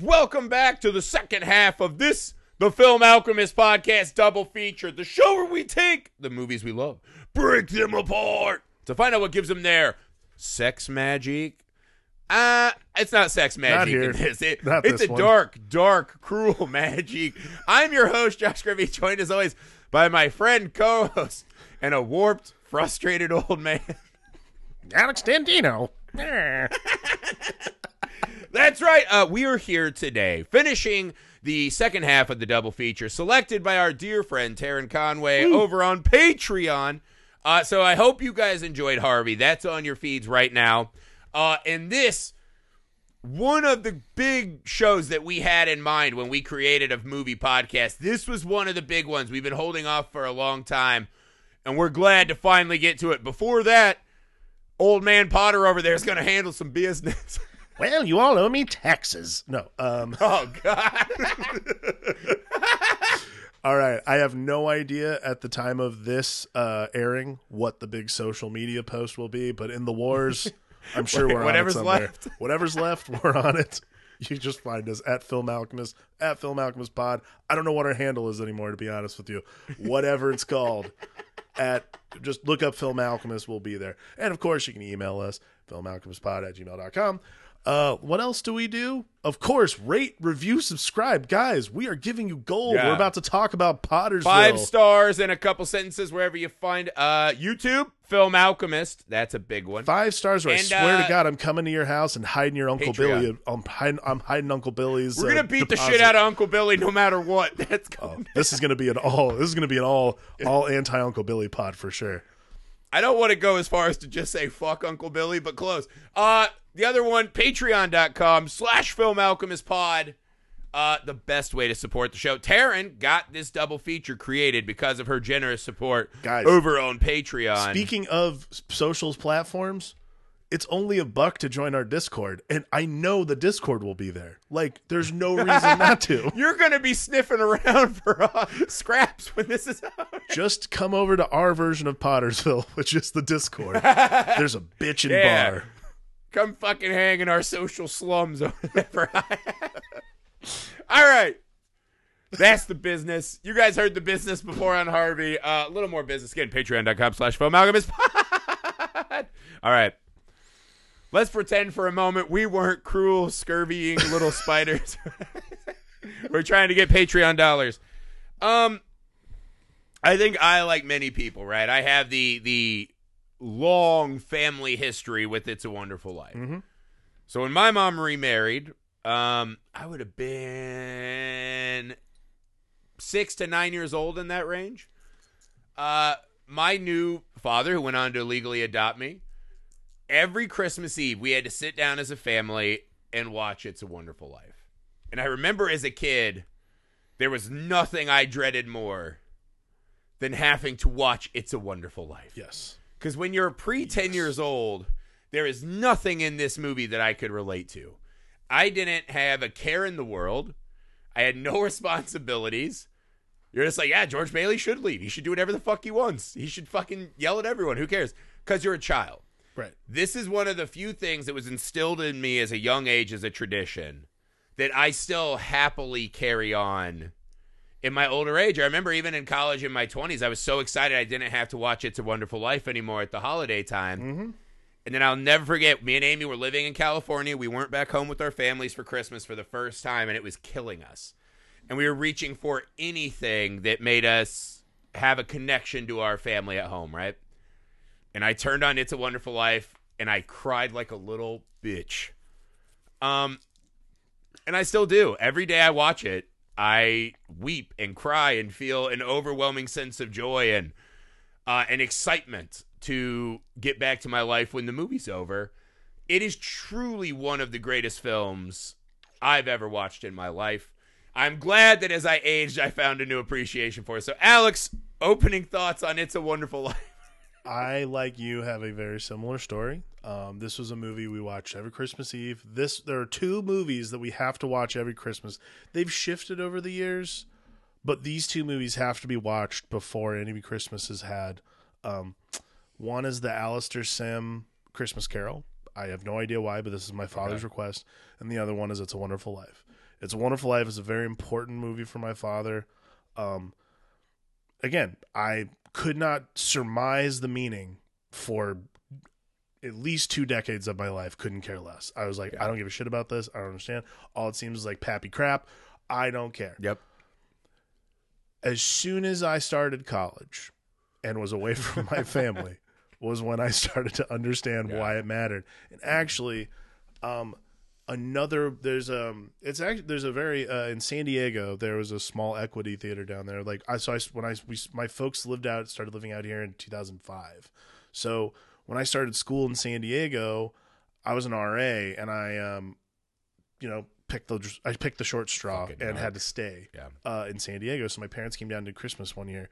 welcome back to the second half of this, the Film Alchemist podcast double feature, the show where we take the movies we love, break them apart to find out what gives them their sex magic. Uh, it's not sex magic not here. in this. It- Not it's this a one. dark, dark, cruel magic. I'm your host, Josh Griffey, joined as always by my friend, co-host, and a warped, frustrated old man. Alex Dandino. That's right. Uh, we are here today, finishing the second half of the double feature, selected by our dear friend Taryn Conway over on Patreon. Uh, so I hope you guys enjoyed Harvey. That's on your feeds right now. Uh, and this, one of the big shows that we had in mind when we created a movie podcast. This was one of the big ones we've been holding off for a long time, and we're glad to finally get to it. Before that, old man Potter over there is going to handle some business. Well, you all owe me taxes. No. Um. oh God. All right. I have no idea at the time of this uh, airing what the big social media post will be, but in the wars, I'm sure we're Whatever's on it somewhere. left. Whatever's left, we're on it. You just find us at Film Alchemist at Film Alchemist Pod. I don't know what our handle is anymore, to be honest with you. Whatever it's called, at just look up Film Alchemist. We'll be there, and of course, you can email us filmalchemistpod at gmail.com. Uh, what else do we do? Of course, rate, review, subscribe, guys. We are giving you gold. Yeah. We're about to talk about Pottersville. Five stars and a couple sentences wherever you find uh YouTube, Film Alchemist. That's a big one. Five stars. Or I swear uh, to God, I'm coming to your house and hiding your Uncle Patreon. Billy. I'm hiding, I'm hiding Uncle Billy's. We're uh, gonna beat the shit out of Uncle Billy no matter what. That's Oh, this is gonna be an all. This is gonna be an all all anti Uncle Billy pod for sure. I don't want to go as far as to just say fuck Uncle Billy, but close. Uh the other one, patreon.com slash film alchemist pod. Uh, the best way to support the show. Taryn got this double feature created because of her generous support Guys, over on Patreon. Speaking of socials platforms, it's only a buck to join our Discord, and I know the Discord will be there. Like, there's no reason not to. You're gonna be sniffing around for uh, scraps when this is out. Just come over to our version of Pottersville, which is the Discord. There's a bitchin' Yeah. bar. Come fucking hang in our social slums over there. All right. That's the business. You guys heard the business before on Harvey. Uh, a little more business. Again, patreon.com slash filmalchemist. All right. Let's pretend for a moment we weren't cruel, scurvying little spiders. We're trying to get Patreon dollars. Um, I think I, like many people, right? I have the the long family history with It's a Wonderful Life. Mhm. So when my mom remarried, um, I would have been six to nine years old in that range. Uh, my new father, who went on to legally adopt me, every Christmas Eve we had to sit down as a family and watch It's a Wonderful Life. And I remember as a kid, there was nothing I dreaded more than having to watch It's a Wonderful Life. Yes. Because when you're pre 10 years old, there is nothing in this movie that I could relate to. I didn't have a care in the world. I had no responsibilities. You're just like, yeah, George Bailey should leave. He should do whatever the fuck he wants. He should fucking yell at everyone. Who cares? Because you're a child. Right. This is one of the few things that was instilled in me as a young age as a tradition that I still happily carry on in my older age. I remember even in college in my 20s, I was so excited I didn't have to watch It's a Wonderful Life anymore at the holiday time. Mm-hmm. And then I'll never forget, me and Amy were living in California. We weren't back home with our families for Christmas for the first time, and it was killing us. And we were reaching for anything that made us have a connection to our family at home, right? And I turned on It's a Wonderful Life, and I cried like a little bitch. Um, and I still do. Every day I watch it, I weep and cry and feel an overwhelming sense of joy and uh, an excitement to get back to my life when the movie's over. It is truly one of the greatest films I've ever watched in my life. I'm glad that as I aged, I found a new appreciation for it. So, Alex, opening thoughts on It's a Wonderful Life. I, like you, have a very similar story. Um, this was a movie we watched every Christmas Eve. This there are two movies that we have to watch every Christmas. They've shifted over the years, but these two movies have to be watched before any Christmas is had. Um, one is the Alastair Sim Christmas Carol. I have no idea why, but this is my father's request. And the other one is It's a Wonderful Life. It's a Wonderful Life is a very important movie for my father. Um, again, I could not surmise the meaning for at least two decades of my life. Couldn't care less. I was like, I don't give a shit about this. I don't understand. All it seems is like pappy crap. I don't care. Yep. As soon as I started college and was away from my family, was when I started to understand why it mattered. And actually, um, another there's um it's actually there's a very uh, in San Diego there was a small equity theater down there like I so I when I we my folks lived out started living out here in 2005 so when I started school in San Diego I was an RA and I um you know picked the I picked the short straw Fucking and narc. had to stay Yeah. uh, in San Diego so my parents came down to Christmas one year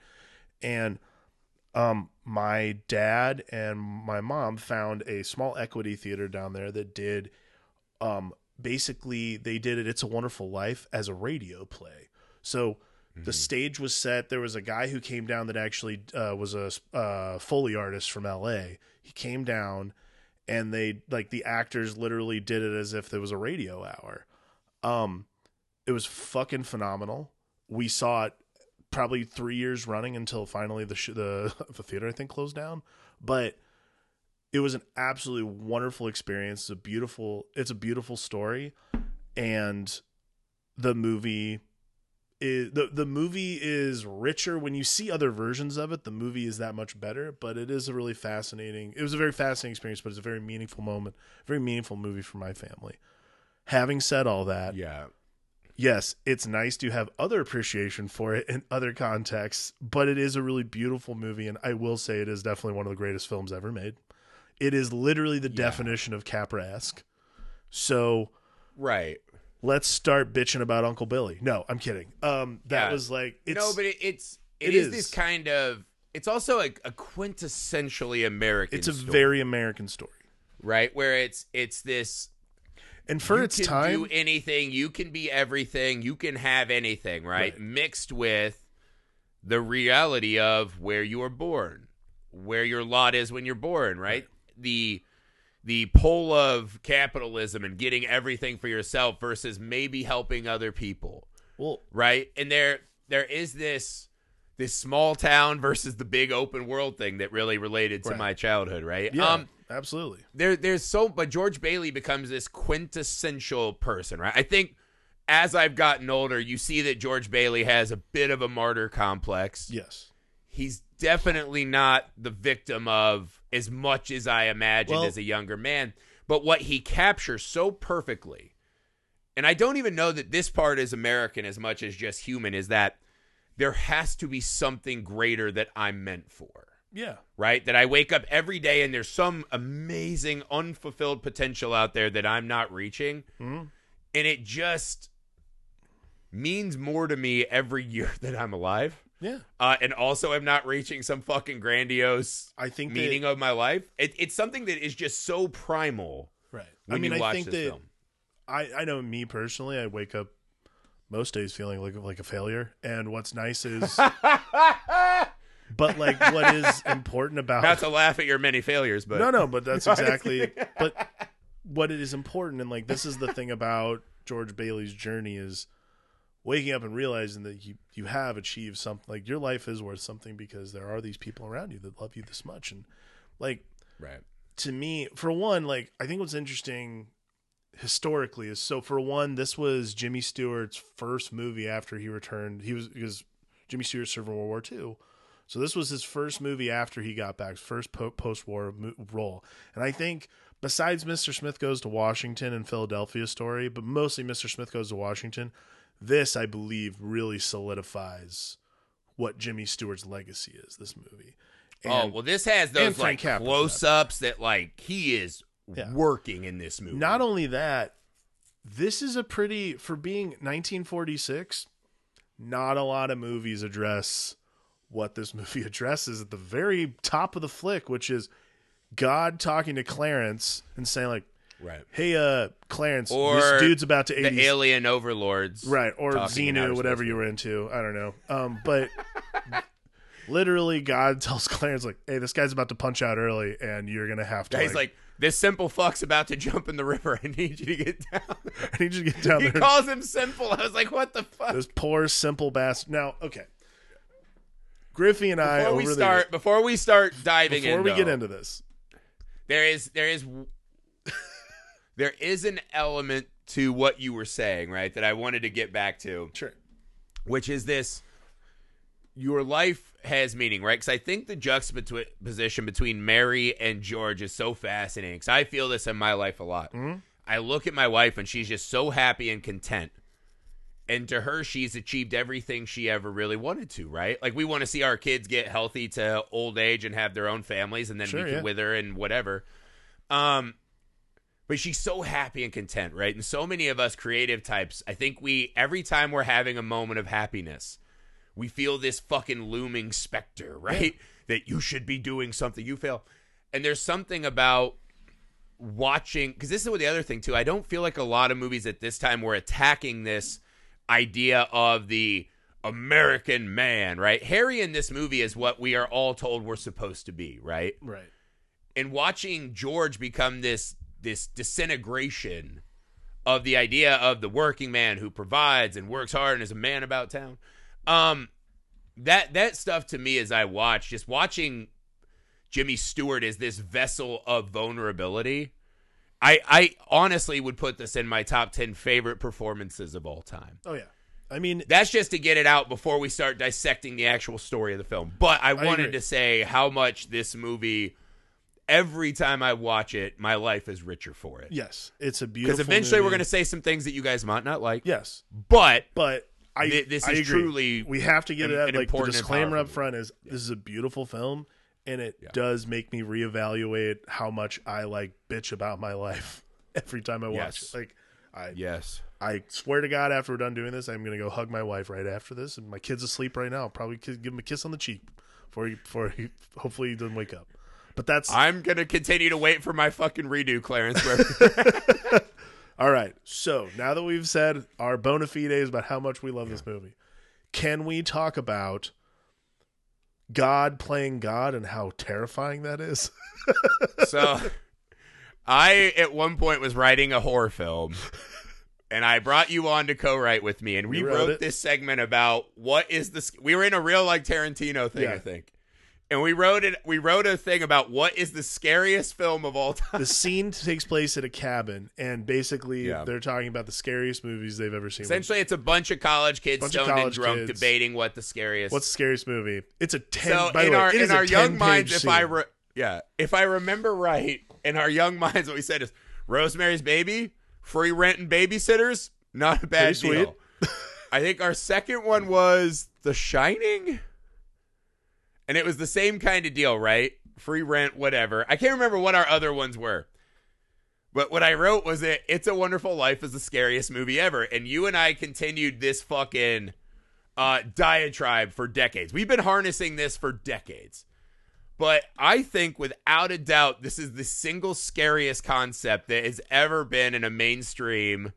and um my dad and my mom found a small equity theater down there that did um basically they did it it's a wonderful life as a radio play. So the stage was set. There was a guy who came down that actually uh, was a uh, foley artist from la he came down and they like the actors literally did it as if there was a radio hour. Um it was fucking phenomenal. We saw it probably three years running until finally the sh- the the theater I think closed down. But it was an absolutely wonderful experience. It's a beautiful it's a beautiful story, and the movie is the the movie is richer when you see other versions of it. The movie is that much better, but it is a really fascinating. It was a very fascinating experience, but it's a very meaningful moment, very meaningful movie for my family. Having said all that, Yeah. yes, it's nice to have other appreciation for it in other contexts, but it is a really beautiful movie, and I will say it is definitely one of the greatest films ever made. It is literally the definition of Capra-esque. So Right. let's start bitching about Uncle Billy. No, I'm kidding. Um, that Yeah. was like it's no, but it, it's it it is, is. this kind of. It's also a, a quintessentially American. it's a story, very American story, right where it's it's this and for you its can time, do anything you can be everything you can have anything right, Right. mixed with the reality of where you are born where your lot is when you're born right, the the pull of capitalism and getting everything for yourself versus maybe helping other people well, right and there there is this this small town versus the big open world thing that really related to Right. my childhood right yeah, um absolutely. there there's so but George Bailey becomes this quintessential person, right? I think as I've gotten older, you see that George Bailey has a bit of a martyr complex. Yes, He's definitely not the victim of as much as I imagined Well- as a younger man, but what he captures so perfectly. And I don't even know that this part is American as much as just human is that there has to be something greater that I'm meant for yeah, right? That I wake up every day and there's some amazing unfulfilled potential out there that I'm not reaching. Mhm. And it just means more to me every year that I'm alive. Yeah. Uh, and also I'm not reaching some fucking grandiose I think meaning that, of my life. It, it's something that is just so primal right. I mean, I think that film. I, I know me personally, I wake up most days feeling like like a failure. And what's nice is, but like what is important about Not to laugh at your many failures, but no, no, but that's exactly. but what it is important, and like this is the thing about George Bailey's journey is waking up and realizing that you you have achieved something. Like your life is worth something because there are these people around you that love you this much, and like right. to me, for one, like I think what's interesting historically is so for one, this was Jimmy Stewart's first movie after he returned. He was because Jimmy Stewart served in World War II. So this was his first movie after he got back, first po- post-war mo- role. And I think besides Mr. Smith Goes to Washington and Philadelphia story, but mostly Mr. Smith Goes to Washington, this I believe really solidifies what Jimmy Stewart's legacy is. This movie. oh well, this has those like Capra, close-ups that like he is Yeah. working in this movie. Not only that, this is a pretty for being 1946. Not a lot of movies address what this movie addresses at the very top of the flick, which is God talking to Clarence and saying like, right. "Hey, uh, Clarence, Or this dude's about to the alien overlords, right?" Or talking Xenu, whatever you were into. I don't know. Um, but Literally, God tells Clarence like, "Hey, this guy's about to punch out early, and you're gonna have to." He's like, this simple fuck's about to jump in the river. I need you to get down. I need you to get down he there. calls him simple. I was like, what the fuck? this poor simple bastard. Now, okay, Griffey and I Before we over start, before we start diving before in, we get into this, there is there is there is an element to what you were saying, right? That I wanted to get back to, sure, which is this: your life has meaning, right? Because I think the juxtaposition between Mary and George is so fascinating. Because I feel this in my life a lot. I look at my wife and she's just so happy and content. And to her, she's achieved everything she ever really wanted to, right? Like we want to see our kids get healthy to old age and have their own families, and then Sure, we can yeah. wither and whatever. Um, but she's so happy and content, right? And so many of us creative types, I think we every time we're having a moment of happiness, we feel this fucking looming specter, right? That you should be doing something, you fail. And there's something about watching because this is what the other thing too. I don't feel like a lot of movies at this time were attacking this idea of the American man, right? Harry in this movie is what we are all told we're supposed to be, right? right. and watching George become this this disintegration of the idea of the working man who provides and works hard and is a man about town. Um that that stuff to me as I watch just watching Jimmy Stewart as this vessel of vulnerability. I I honestly would put this in my top 10 favorite performances of all time. Oh yeah, I mean, That's just to get it out before we start dissecting the actual story of the film. But I wanted agree. to say how much this movie, every time I watch it, my life is richer for it. yes, it's a beautiful. Because eventually we're going to say some things that you guys might not like. yes, But but I Thi- this I is agree. truly we have to get an- it out. Like the disclaimer up front is this is a beautiful film, and it Yeah. does make me reevaluate how much I like bitch about my life every time I watch Yes. it. Like I yes. I swear to God, after we're done doing this, I'm gonna go hug my wife right after this, and my kid's asleep right now. I'll probably give him a kiss on the cheek before he before he hopefully he doesn't wake up. But that's I'm going to continue to wait for my fucking redo, Clarence. All right. So now that we've said our bona fides about how much we love this movie, can we talk about God playing God and how terrifying that is? so I at one point was writing a horror film and I brought you on to co-write with me and we You wrote wrote, this segment about what is this. we were in a real like Tarantino thing Yeah. I think. And we wrote it we wrote a thing about what is the scariest film of all time. the scene takes place at a cabin, and basically Yeah. they're talking about the scariest movies they've ever seen. Essentially it's a bunch of college kids stoned and drunk kids. debating what the scariest What's the scariest movie? It's a ten. So by in way, our it in our young 10-page minds, if I re- yeah, if I remember right, in our young minds, what we said is Rosemary's Baby, free rent and babysitters, not a bad Pretty deal. I think our second one was The Shining, and it was the same kind of deal, right? Free rent, whatever. I can't remember what our other ones were. But what I wrote was that It's a Wonderful Life is the scariest movie ever. And you and I continued this fucking uh, diatribe for decades. We've been harnessing this for decades. But I think without a doubt, this is the single scariest concept that has ever been in a mainstream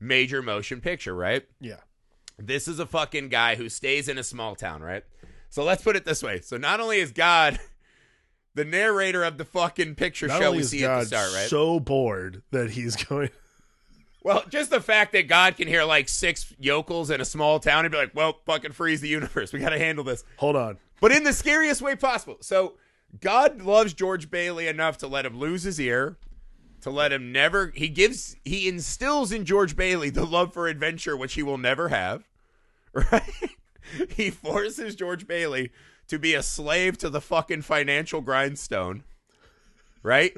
major motion picture, right? yeah, This is a fucking guy who stays in a small town, right? So let's put it this way. So not only is God the narrator of the fucking picture not show we see at the start, right? so bored that he's going. Well, just the fact that God can hear like six yokels in a small town and be like, well, fucking freeze the universe. We got to handle this. Hold on. But in the scariest way possible. So God loves George Bailey enough to let him lose his ear, to let him never. He gives, he instills in George Bailey the love for adventure, which he will never have. Right? he forces George Bailey to be a slave to the fucking financial grindstone. Right?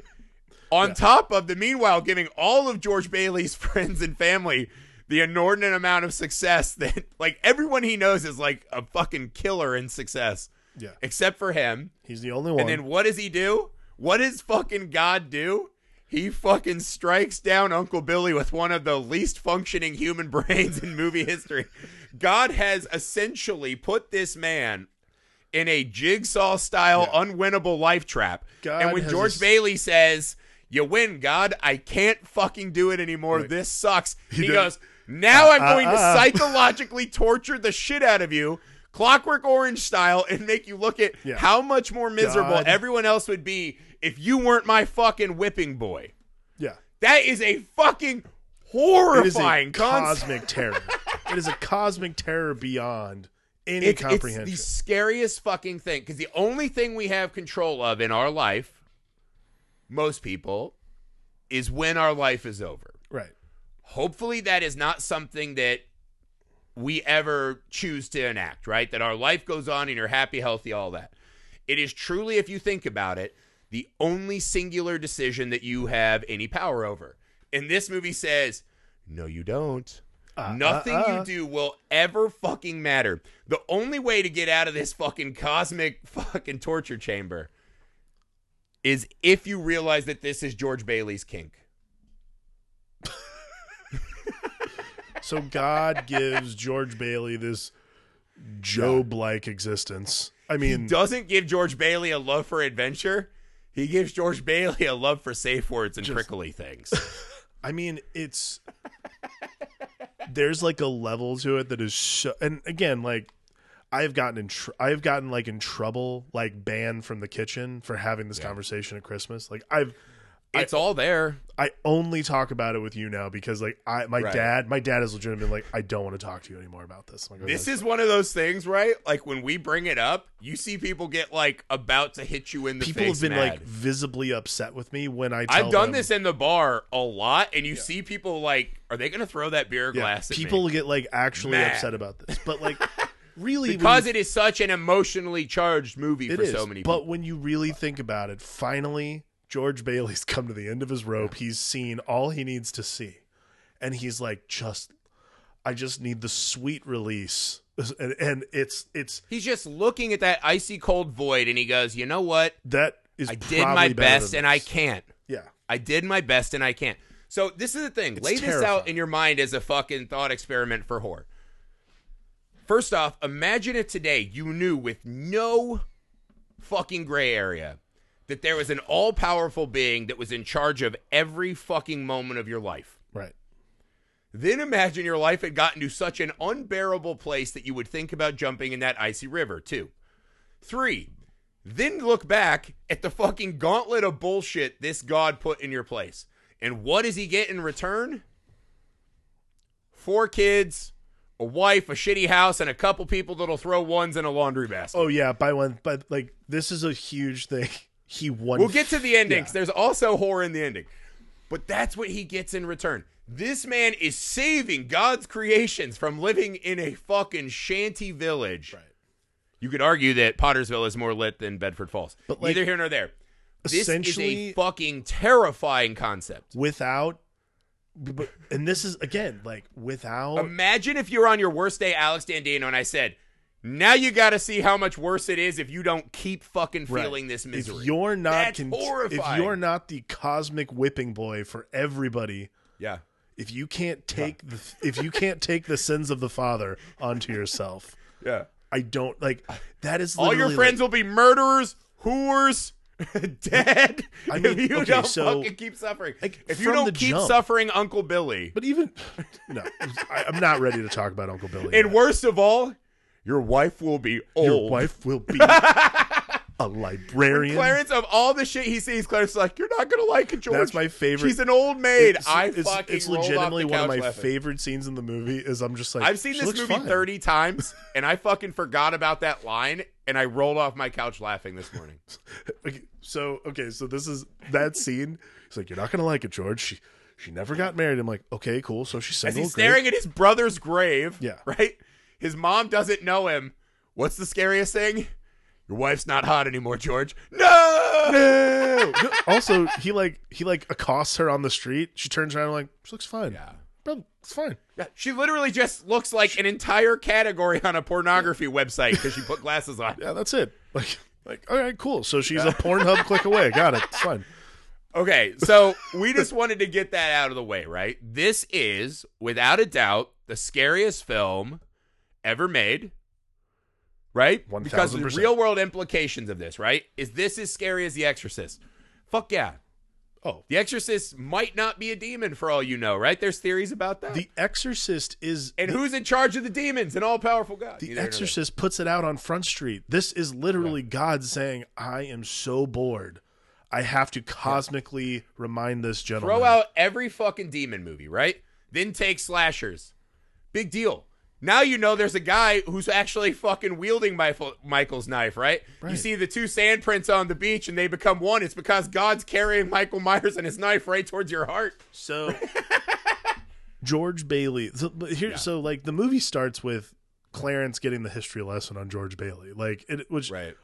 On top of the meanwhile giving all of George Bailey's friends and family the inordinate amount of success that like everyone he knows is like a fucking killer in success Yeah, except for him. he's the only one. And then what does he do? What does fucking God do? He fucking strikes down Uncle Billy with one of the least functioning human brains in movie history. God has essentially put this man in a jigsaw style Yeah. unwinnable life trap. God and when George a- Bailey says, "You win, God, I can't fucking do it anymore. Right. This sucks." He, does- goes, "Now I'm Uh, going to uh, uh. psychologically torture the shit out of you." Clockwork Orange style and make you look at Yeah. how much more miserable God. everyone else would be if you weren't my fucking whipping boy. Yeah. That is a fucking a horrifying concept. cosmic terror. it is a cosmic terror beyond any It's, it's comprehension. the scariest fucking thing because the only thing we have control of in our life, most people, is when our life is over. right. Hopefully, that is not something that we ever choose to enact, right? That our life goes on and you're happy, healthy, all that. It is truly, if you think about it, the only singular decision that you have any power over. And this movie says, no, you don't. Uh, Nothing uh, uh. you do will ever fucking matter. The only way to get out of this fucking cosmic fucking torture chamber is if you realize that this is George Bailey's kink. So God gives George Bailey this Job-like existence. I He mean, doesn't give George Bailey a love for adventure. He gives George Bailey a love for safe words and prickly things. I mean, it's there's like a level to it that is so, and again, like I've gotten in tr- I've gotten like in trouble, like banned from the kitchen for having this conversation at Christmas. Like I've It's all there. I only talk about it with you now because like I my Right. dad my dad is legitimately like I don't want to talk to you anymore about this. Like, oh, This is one of those things, right? Like when we bring it up, you see people get like about to hit you in the people face. have been mad. like visibly upset with me when I tell I've done them- this in the bar a lot, and you see people like, are they going to throw that beer Yeah, glass at people get like actually Mad. upset about this, but like really because you- it is such an emotionally charged movie for is, so many people. But when you really think about it, finally, George Bailey's come to the end of his rope. He's seen all he needs to see. And he's like, just, I just need the sweet release. And, and it's, it's, He's just looking at that icy cold void, and he goes, "You know what? that is, I did my best, and I can't. Yeah. I did my best and I can't. So this is the thing. It's Lay this out in your mind as a fucking thought experiment for horror. First off, imagine if today you knew with no fucking gray area that there was an all-powerful being that was in charge of every fucking moment of your life. Right. Then imagine your life had gotten to such an unbearable place that you would think about jumping in that icy river, too. Three, then look back at the fucking gauntlet of bullshit this God put in your place. And what does he get in return? Four kids, a wife, a shitty house, and a couple people that'll throw ones in a laundry basket. Oh, yeah. By one, but like, this is a huge thing. He won. We'll get to the ending Yeah. there's also horror in the ending. But that's what he gets in return. This man is saving God's creations from living in a fucking shanty village. Right. You could argue that Pottersville is more lit than Bedford Falls. But, like, Neither here nor there. This is essentially- a fucking terrifying concept. without, but, and this is, again, like, without. Imagine if you're on your worst day, Alex Dandino, and I said, now you got to see how much worse it is if you don't keep fucking Right. feeling this misery. If you're not That's con- horrifying. if you're not the cosmic whipping boy for everybody, yeah. if you can't take the if you can't take the sins of the father onto yourself, Yeah. I don't like that is All your friends will be murderers, whores, dead. I if mean, you okay, don't so, fucking keep suffering. like, if you don't keep jump- suffering Uncle Billy. But even no, I, I'm not ready to talk about Uncle Billy. and yet. worst of all, your wife will be old. your wife will be a librarian. Clarence, of all the shit he sees, Clarence is like, you're not gonna like it, George. That's my favorite- She's an old maid. It's, I it's, fucking it's legitimately one of my laughing. favorite scenes in the movie. Is I'm just like I've seen this movie fine." 30 times, and I fucking forgot about that line, and I rolled off my couch laughing this morning. Okay, so okay, so this is that scene. He's like, "You're not gonna like it, George." She she never got married. I'm like, "Okay, cool." So she's As single. he's great. staring at his brother's grave. Yeah. Right? His mom doesn't know him. What's the scariest thing? Your wife's not hot anymore, George. No! No! Also, he like he like accosts her on the street. She turns around and like, "She looks fine." Yeah. Bro, it's fine. Yeah, She literally just looks like an entire category on a pornography website because she put glasses on. Yeah, that's it. Like, like, all right, cool. So she's a Pornhub click away. Got it. It's fine. Okay, so we just wanted to get that out of the way, right? This is, without a doubt, the scariest film ever made, right? Because of the real world implications of this, right? Is this as scary as The Exorcist? Fuck yeah. Oh, The Exorcist might not be a demon for all you know, right? There's theories about that. The Exorcist is and who's in charge of the demons? An all powerful God. The Exorcist puts it out on Front Street. This is literally God saying, "I am so bored. I have to cosmically remind this gentleman." Throw out every fucking demon movie, right? Then take slashers. Big deal. Now you know there's a guy who's actually fucking wielding Michael, Michael's knife, right? You see the two sand prints on the beach and they become one. It's because God's carrying Michael Myers and his knife right towards your heart. So George Bailey. So, but here, so like the movie starts with Clarence getting the history lesson on George Bailey. Like it, which Right.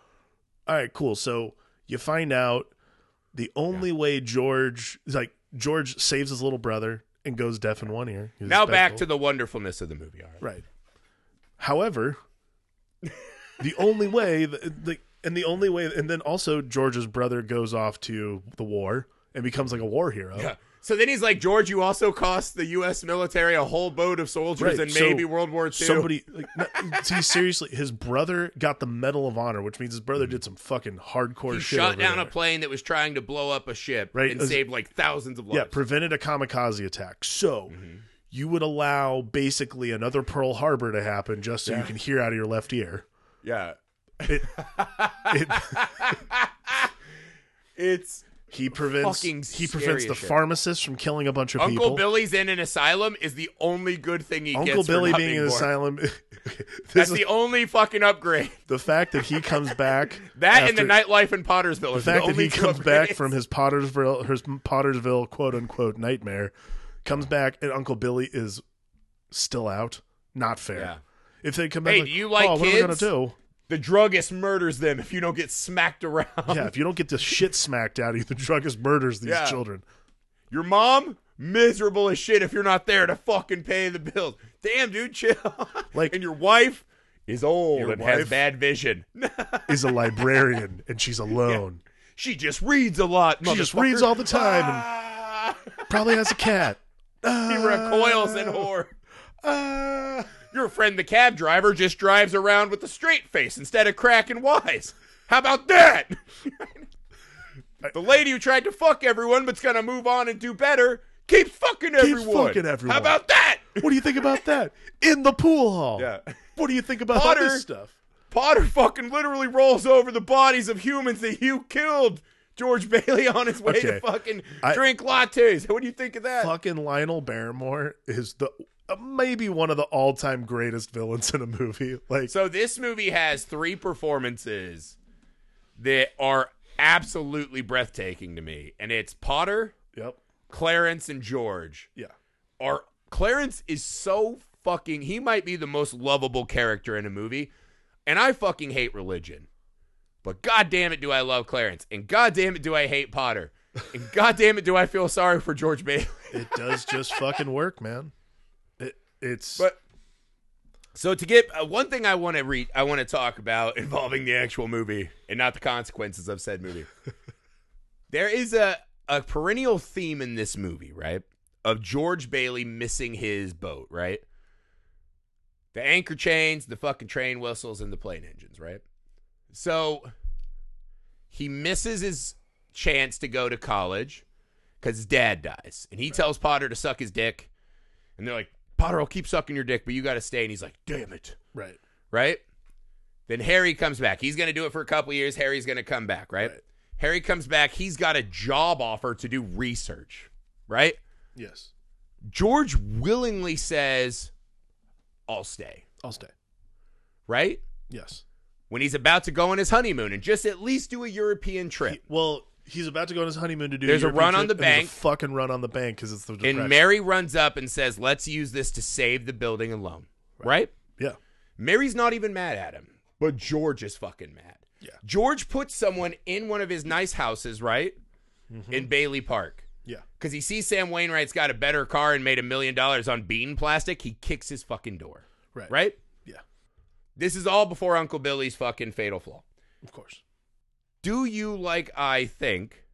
all right, cool. So you find out the only way George like George saves his little brother and goes deaf in one ear. Now back to the wonderfulness of the movie. All right. Right. However, the only way, the, the, and the only way, and then also George's brother goes off to the war and becomes like a war hero. Yeah. So then he's like, George, you also cost the U.S. military a whole boat of soldiers Right, and so maybe World War II. Somebody, like, see, seriously, his brother got the Medal of Honor, which means his brother did some fucking hardcore he shit. shot down there. a plane that was trying to blow up a ship Right, and as- saved like thousands of Yeah, lives. prevented a kamikaze attack. So Mm-hmm. You would allow basically another Pearl Harbor to happen just so you can hear out of your left ear. yeah. It, it, It's He prevents he prevents the shit. pharmacist from killing a bunch of Uncle people. Uncle Billy's in an asylum is the only good thing he Uncle Billy being in an asylum. That's is the only fucking upgrade. the fact that he comes back. That and the nightlife in Pottersville. The is fact that only he comes back from his Pottersville, his Pottersville quote unquote nightmare, comes back and Uncle Billy is still out. Not fair. Yeah. If they come back, Hey, like, do you like oh, what are we gonna do? the druggist murders them if you don't get smacked around. Yeah, if you don't get the shit smacked out of you, the druggist murders these Yeah. children. Your mom miserable as shit if you're not there to fucking pay the bills. Damn, dude, chill. Like- and your wife is old Your and has bad vision. Is a librarian and she's alone. she just reads a lot. She just reads all the time and Ah, probably has a cat. he recoils in horror. Ah. Your friend, the cab driver, just drives around with a straight face instead of cracking wise. How about that? the lady who tried to fuck everyone but's gonna move on and do better keeps fucking everyone. fucking everyone. How about that? What do you think about that? In the pool hall. Yeah. What do you think about all Potter- this stuff? Potter fucking literally rolls over the bodies of humans that you killed. George Bailey on his way to fucking I- drink lattes. What do you think of that? Fucking Lionel Barrymore is the uh, maybe one of the all-time greatest villains in a movie. Like So this movie has three performances that are absolutely breathtaking to me, and it's Potter, Yep. Clarence, and George. Yeah. Are Clarence is so fucking. He might be the most lovable character in a movie, and I fucking hate religion. But god damn it, do I love Clarence, and god damn it, do I hate Potter, and god damn it, do I feel sorry for George Bailey. It does just fucking work, man. It it's But so to get uh, one thing I want to read, I want to talk about involving the actual movie and not the consequences of said movie. there is a a perennial theme in this movie, right? Of George Bailey missing his boat, right? The anchor chains, the fucking train whistles, and the plane engines, right? So he misses his chance to go to college because his dad dies, and he tells Potter to suck his dick. And they're like, Potter, I'll keep sucking your dick, but you got to stay. And he's like, damn it. right. Right? Then Harry comes back. He's going to do it for a couple years. Harry's going to come back, right? Right. Harry comes back. He's got a job offer to do research, right? Yes. George willingly says, I'll stay, I'll stay. right? Yes. When he's about to go on his honeymoon and just at least do a European trip. Well, he's about to go on his honeymoon to do. There's a European run on trip, the and there's bank. a fucking run on the bank because it's the depression. And Mary runs up and says, Let's use this to save the building and loan, right? yeah. Mary's not even mad at him, but George is fucking mad. Yeah. George puts someone in one of his nice houses, right? Mm-hmm. In Bailey Park. Yeah. Because he sees Sam Wainwright's got a better car and made a million dollars on bean plastic. He kicks his fucking door. Right. Right? This is all before Uncle Billy's fucking fatal flaw. Of course. Do you, like I think,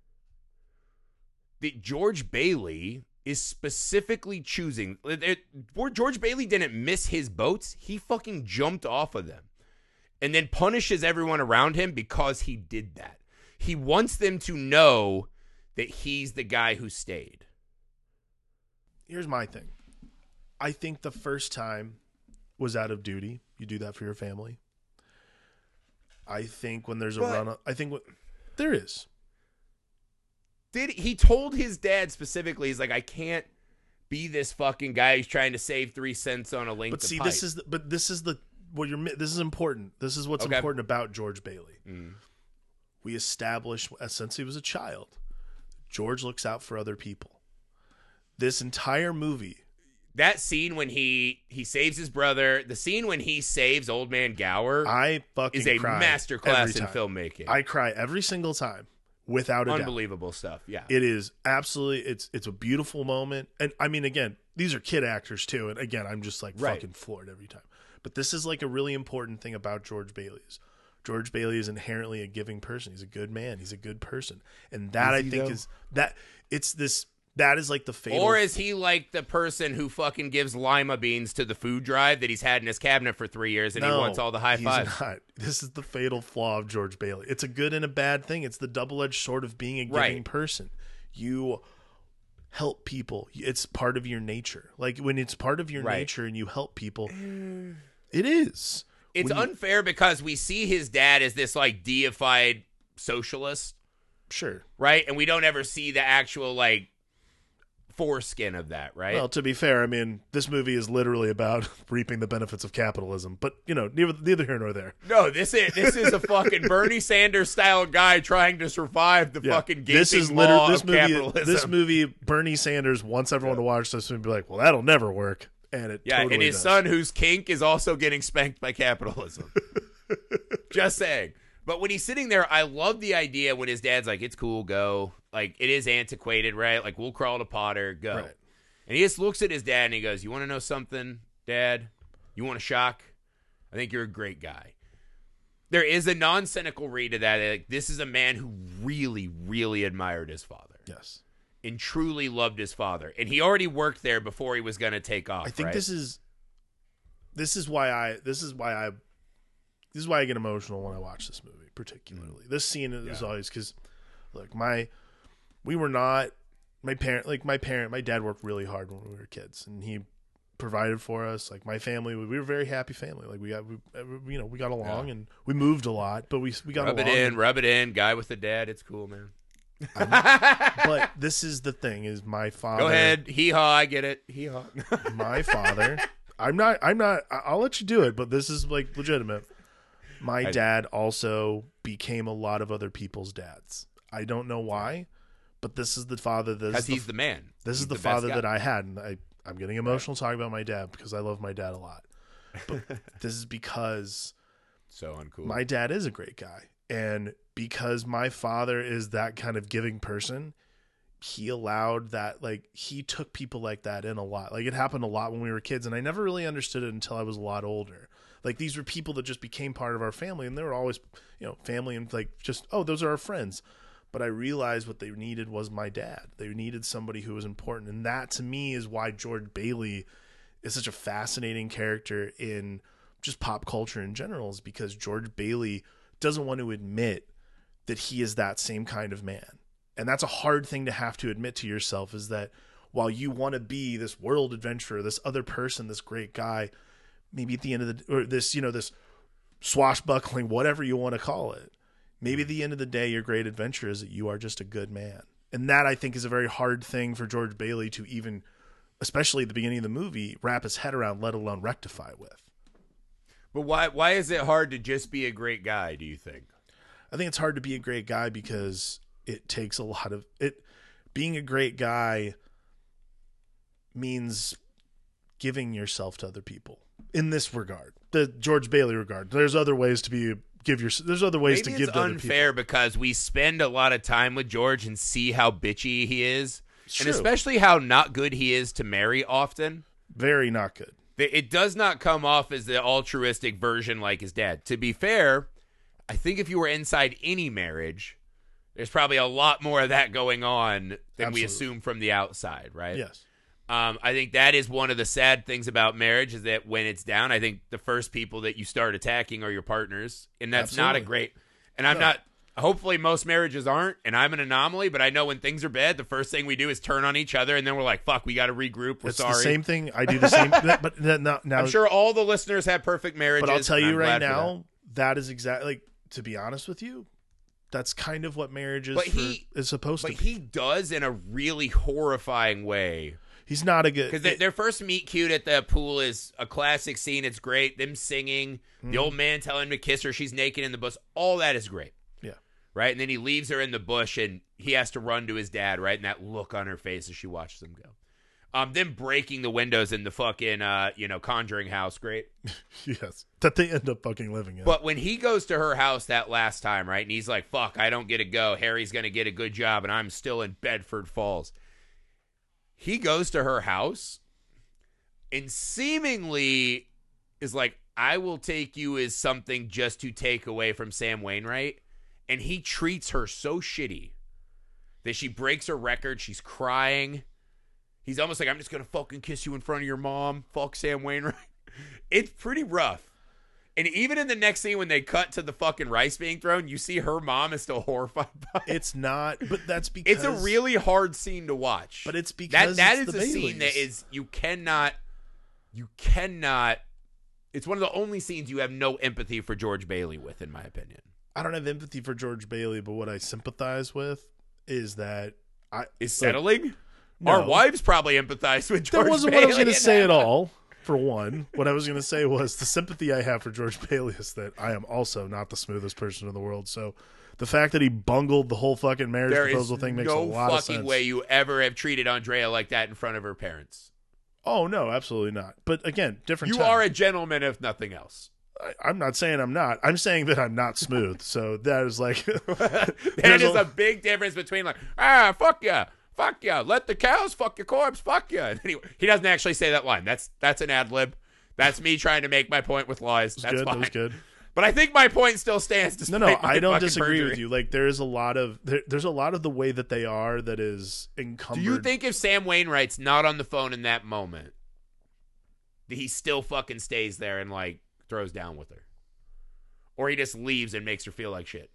that George Bailey is specifically choosing. It- George Bailey didn't miss his boats, he fucking jumped off of them and then punishes everyone around him because he did that. He wants them to know that he's the guy who stayed. Here's my thing. I think the first time was out of duty. You do that for your family. I think when there's a But- run up, I think what there is. Did he told his dad specifically? He's like, I can't be this fucking guy who's trying to save three cents on a link. But see, pipe. this is the, but this is the what you're this is important. This is what's Okay. important about George Bailey. Mm. We established since he was a child, George looks out for other people. This entire movie, that scene when he he saves his brother. The scene when he saves Old Man Gower I fucking is a cry masterclass in filmmaking. I cry every single time, without a doubt. Unbelievable stuff. Yeah. It is absolutely it's it's a beautiful moment, and I mean, again, these are kid actors too, and again, I'm just like Right. fucking floored every time. But this is like a really important thing about George Bailey's. George Bailey is inherently a giving person. He's a good man. He's a good person, and that Is I think though? is that it's this that is like the fatal. or is he like the person who fucking gives lima beans to the food drive that he's had in his cabinet for three years and he wants all the high he's fives? not. This is the fatal flaw of George Bailey. It's a good and a bad thing. It's the double edged sword of being a giving Right. person. You help people. It's part of your nature. Like when it's part of your Right. nature and you help people, mm. it is. It's When you- unfair because we see his dad as this like deified socialist, Sure. right? And we don't ever see the actual like foreskin of that, right? Well, to be fair, I mean, this movie is literally about reaping the benefits of capitalism. But you know, neither, neither here nor there. no, this is this is a fucking Bernie Sanders style guy trying to survive the Yeah. fucking gaping this is literally this movie. capitalism. This movie, Bernie Sanders wants everyone to watch this and be like, "Well, that'll never work," and it yeah, totally and his does. son, whose kink is also getting spanked by capitalism. Just saying. But when he's sitting there, I love the idea when his dad's like, "It's cool, go." Like it is antiquated, right? Like we'll crawl to Potter, go. Right. And he just looks at his dad and he goes, "You want to know something, Dad? You want a shock? I think you're a great guy." There is a non-cynical read to that. Like, this is a man who really, really admired his father Yes. and truly loved his father, and he already worked there before he was going to take off. I think right? this is this is why I this is why I this is why I get emotional when I watch this movie, particularly. This scene is. Yeah. always because look, my we were not my parent like my parent my dad worked really hard when we were kids and he provided for us like my family we were a very happy family like we got we, uh, you know we got along Yeah. and we moved a lot but we we got rub it along in, rub it in. Guy with the dad, it's cool, man. but this is the thing is my father Go ahead, hee haw. I get it, hee haw. my father i'm not i'm not i'll let you do it but this is like legitimate my I- dad also became a lot of other people's dads. I don't know why but this is the father that Because the, he's the man. this He's is the, best father that i had and i i'm getting emotional talking about my dad because i love my dad a lot. But this is because so uncool. my dad is a great guy and because my father is that kind of giving person he allowed that like he took people like that in a lot. Like it happened a lot when we were kids and i never really understood it until i was a lot older like these were people that just became part of our family and they were always you know family and like just oh those are our friends but i realized what they needed was my dad they needed somebody who was important and that to me is why george bailey is such a fascinating character in just pop culture in general is because George Bailey doesn't want to admit that he is that same kind of man. And that's a hard thing to have to admit to yourself is that while you want to be this world adventurer, this other person, this great guy, maybe at the end of the or this, you know, this swashbuckling, whatever you want to call it, maybe at the end of the day, your great adventure is that you are just a good man. And that I think is a very hard thing for George Bailey to even, especially at the beginning of the movie, wrap his head around, let alone rectify with. but why why is it hard to just be a great guy? Do you think? I think it's hard to be a great guy because it takes a lot of it. Being a great guy means giving yourself to other people in this regard, the George Bailey regard. There's other ways to be give your. There's other ways Maybe to give it's to other unfair because we spend a lot of time with George and see how bitchy he is, True. and especially how not good he is to Mary often. Very not good. It does not come off as the altruistic version like his dad. To be fair, I think if you were inside any marriage, there's probably a lot more of that going on than we assume from the outside, right? Yes. Um, I think that is one of the sad things about marriage is that when it's down, I think the first people that you start attacking are your partners, and that's not a great. And I'm No. not hopefully most marriages aren't, and I'm an anomaly. But I know when things are bad, the first thing we do is turn on each other, and then we're like, "Fuck, we got to regroup." We're It's sorry. the same thing. I do the same. but now, now I'm sure all the listeners have perfect marriages. But I'll tell you right for that. now, that is exactly like to be honest with you, that's kind of what marriage is. But for, he- is supposed But to be. he does in a really horrifying way. He's not a good. Because their first meet cute at the pool is a classic scene. It's great. Them singing, Hmm. the old man telling him to kiss her. She's naked in the bush. All that is great. Yeah. Right. And then he leaves her in the bush and he has to run to his dad, right? And that look on her face as she watches him go. Um, them breaking the windows in the fucking, uh, you know, conjuring house. Great. yes, that they end up fucking living in. But when he goes to her house that last time, right, and he's like, fuck, I don't get to go. Harry's going to get a good job, and I'm still in Bedford Falls. He goes to her house and seemingly is like, I will take you as something just to take away from Sam Wainwright. And he treats her so shitty that she breaks her record. She's crying. He's almost like, I'm just going to fucking kiss you in front of your mom. Fuck Sam Wainwright. It's pretty rough. And even in the next scene when they cut to the fucking rice being thrown, you see her mom is still horrified by it. it's not. But that's because It's a really hard scene to watch. But it's because that it's is the a scene that is you cannot you cannot it's one of the only scenes you have no empathy for George Bailey with, in my opinion. I don't have empathy for George Bailey, but what I sympathize with is that I Is settling? no. Our wives probably empathize with George That wasn't Bailey what I was going to say that at all. For one, what I was going to say was the sympathy I have for George Bailey is that I am also not the smoothest person in the world. So the fact that he bungled the whole fucking marriage There is proposal thing makes a no lot of fucking way you ever have treated Andrea like that in front of her parents. Oh no, absolutely not. But again, different. You time. are a gentleman, if nothing else. I, I'm not saying I'm not. I'm saying that I'm not smooth. so that is like That There's a- a big difference between like, ah, fuck ya, fuck ya, let the cows fuck your corpse, fuck. And anyway, he doesn't actually say that line. That's that's an ad lib. That's me trying to make my point with lies. That's good. That fine. was good. But I think my point still stands. No, no, I don't disagree perjury. with you. Like there is a lot of there, there's a lot of the way that they are that is incumbent. Do you think if Sam Wainwright's not on the phone in that moment, that he still fucking stays there and like throws down with her, or he just leaves and makes her feel like shit?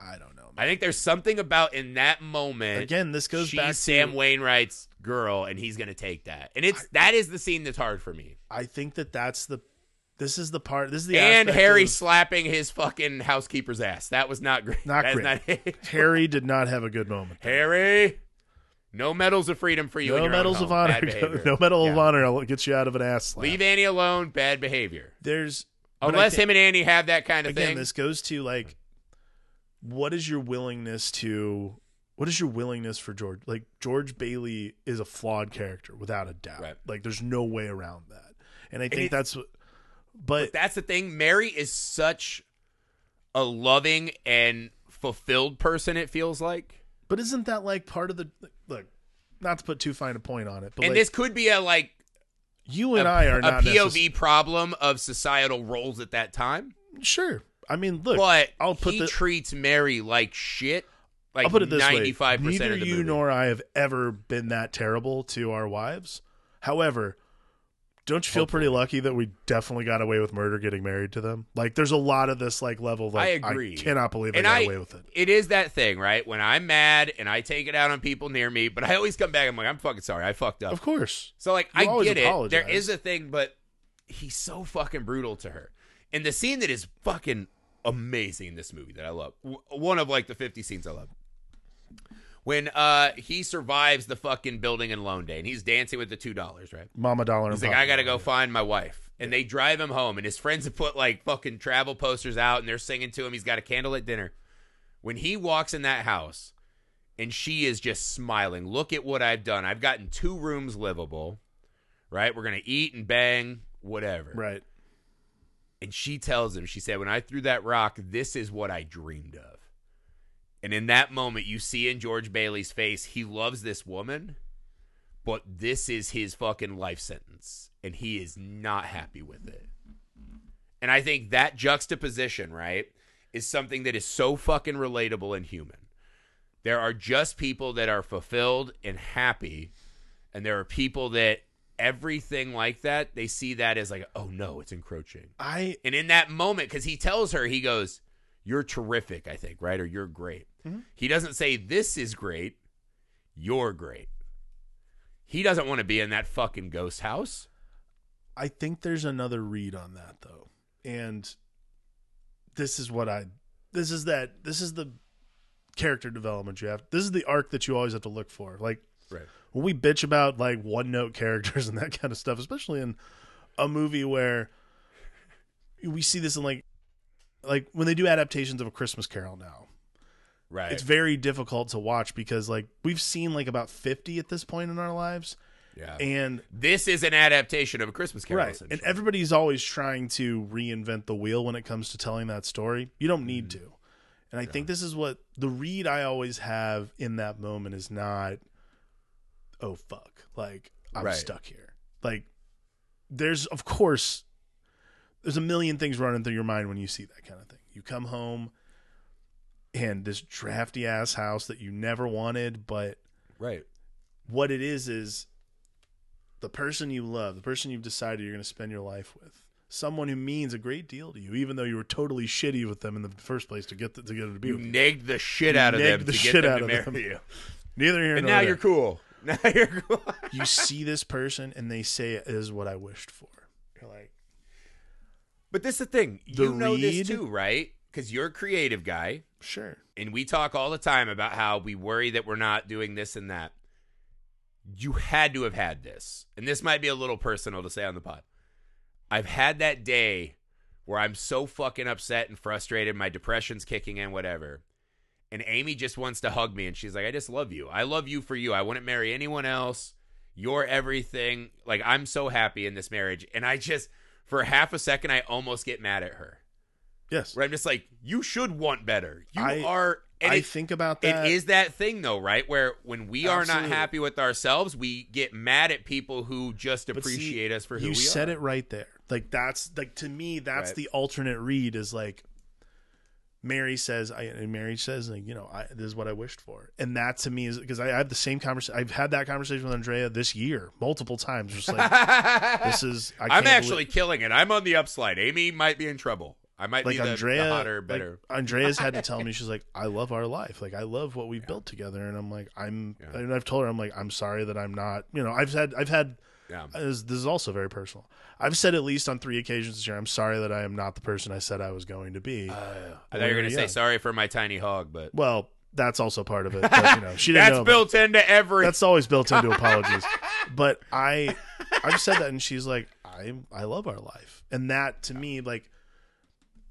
I don't know. I think there's something about in that moment. Again, this goes she's back to Sam Wainwright's girl, and he's gonna take that. And it's that is the scene that's hard for me. I think that that's the this is the part. This is the and Harry of- slapping his fucking housekeeper's ass. That was not great. Not That's great. Not Harry did not have a good moment. Harry, no medals of freedom for you. No medals of honor. No medal of Yeah. honor. will get you out of an ass slap. Leave Annie alone. Bad behavior. There's Unless think- him and Annie have that kind of again. thing. This goes to like, what is your willingness to? What is your willingness for George? Like George Bailey is a flawed character without a doubt. Right. Like there's no way around that. And I think it's- that's what. But But that's the thing. Mary is such a loving and fulfilled person. It feels like. but isn't that like part of the look? Not to put too fine a point on it, but and like, this could be a like you and a, I are not a POV necess- problem of societal roles at that time. Sure. I mean, look, but I'll put he the- treats Mary like shit. Like I'll put it this way: ninety-five percent neither of the you movie. nor I have ever been that terrible to our wives. However, don't you feel pretty lucky that we definitely got away with murder getting married to them? Like, there's a lot of this like level. Of, like, I agree. cannot believe I got I, away with it. it is that thing, right? When I'm mad and I take it out on people near me, but I always come back. I'm like, I'm fucking sorry, I fucked up. Of course, So like, You I get it. There is a thing, but he's so fucking brutal to her. And the scene that is fucking amazing in this movie that I love, one of like the 50 scenes I love. When uh he survives the fucking building and loan Day and he's dancing with the two dollars, right? Mama Dollar. He's and like, I gotta go Dollar. find my wife. And they drive him home, and his friends have put like fucking travel posters out, and they're singing to him. He's got a candlelit dinner. When he walks in that house, and she is just smiling, look at what I've done. I've gotten two rooms livable, right? We're gonna eat and bang, whatever. Right. And she tells him, she said, When I threw that rock, this is what I dreamed of. And in that moment, you see in George Bailey's face, he loves this woman, but this is his fucking life sentence. And he is not happy with it. And I think that juxtaposition, right, is something that is so fucking relatable and human. There are just people that are fulfilled and happy, and there are people that everything like that, they see that as like, oh no, it's encroaching. I And in that moment, because he tells her, he goes, you're terrific, I think, right? Or you're great. Mhm. He doesn't say this is great, you're great. He doesn't want to be in that fucking ghost house. I think there's another read on that though. And this is what I this is that this is the character development you have. This is the arc that you always have to look for. Like Right. when we bitch about like one note characters and that kind of stuff, especially in a movie where we see this in like like when they do adaptations of a Christmas Carol now. Right. It's very difficult to watch because like we've seen like about 50 at this point in our lives yeah. and this is an adaptation of a Christmas Carol. right and everybody's always trying to reinvent the wheel when it comes to telling that story you don't need mm. to and i think this is what the read i always have in that moment is not oh fuck like i'm Right. stuck here like there's of course there's a million things running through your mind when you see that kind of thing you come home and this drafty ass house that you never wanted but right. what it is is the person you love, the person you've decided you're going to spend your life with, someone who means a great deal to you, even though you were totally shitty with them in the first place to get the, to get them to be You with you. nagged the shit You out of them the to get them out to of marry them. you. Neither here And nor now there. you're cool. Now you're you see this person and they say it is what I wished for. You're like, But this is the thing. The you know read- this too, right? Because you're a creative guy. sure. and we talk all the time about how we worry that we're not doing this and that. You had to have had this. And this might be a little personal to say on the pod. I've had that day where I'm so fucking upset and frustrated, my depression's kicking in, whatever. And Amy just wants to hug me and she's like, I just love you. I love you for you. I wouldn't marry anyone else. You're everything. Like, I'm so happy in this marriage. And I just, for half a second, I almost get mad at her. Yes. Where I'm just like, you should want better. You I- are. I it- think about that. it is that thing though, right? Where when we are not happy with ourselves, we get mad at people who just But see, appreciate us for who we are. you we said are. it right there. Like that's like to me, that's Right. the alternate read. Is like Mary says, I and Mary says, like you know, I, this is what I wished for, and that to me is because I, I have the same conversation. I've had that conversation with Andrea this year multiple times. Just like this is, I I'm actually believe- killing it. I'm on the upslide. Amy might be in trouble. I might like be the, Andrea. the hotter, like, better. Andrea's had to tell me she's like, I love our life. Like I love what we've built together, and I'm like, I'm, Yeah. and I've told her, I'm like, I'm sorry that I'm not. You know, I've had, I've had yeah. Uh, this, this is also very personal. I've said at least on three occasions this year, I'm sorry that I am not the person I said I was going to be. Oh, I thought you were gonna say young. sorry for my tiny hog, but Well, that's also part of it. But, you know, she didn't that's know. about- built into every. that's always built into apologies. But I, I've said that, and she's like, I, I love our life, and that to me, like,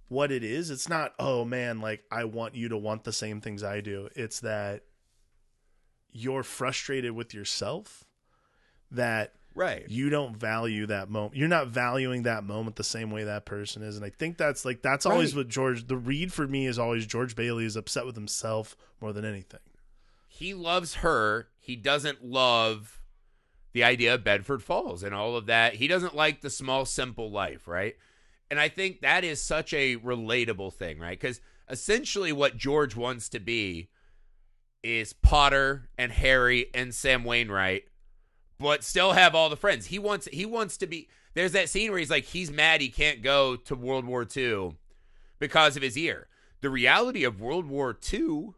what it is, it's not. Oh man, like I want you to want the same things I do. It's that you're frustrated with yourself. That right. you don't value that moment. You're not valuing that moment the same way that person is. And I think that's like that's always what George the read for me is always George Bailey is upset with himself more than anything. he loves her. He doesn't love the idea of Bedford Falls and all of that. He doesn't like the small, simple life, right? And I think that is such a relatable thing, right? Because essentially what George wants to be is Potter and Harry and Sam Wainwright, but still have all the friends. He wants he wants to be there's that scene where he's like he's mad he can't go to World War II because of his ear. The reality of World War II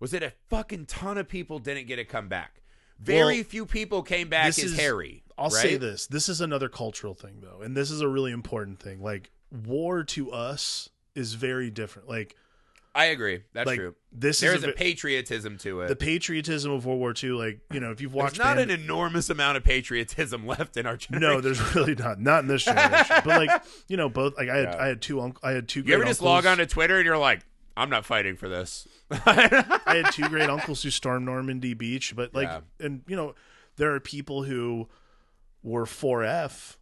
was that a fucking ton of people didn't get to come back. Very Well, few people came back as is- Harry. I'll right? say this. This is another cultural thing though. And this is a really important thing. Like war to us is very different. Like I agree. That's like true. this There's is a, a, patriotism to it. the patriotism of World War II, like, you know, if you've There's watched not Band- an enormous amount of patriotism left in our generation. No, there's really not. Not in this generation. but like, you know, both like I had Yeah. I had two uncle I had two You ever just uncles. log on to Twitter and you're like, I'm not fighting for this. I had two great uncles who stormed Normandy Beach, but like, Yeah. and you know, there are people who were 4F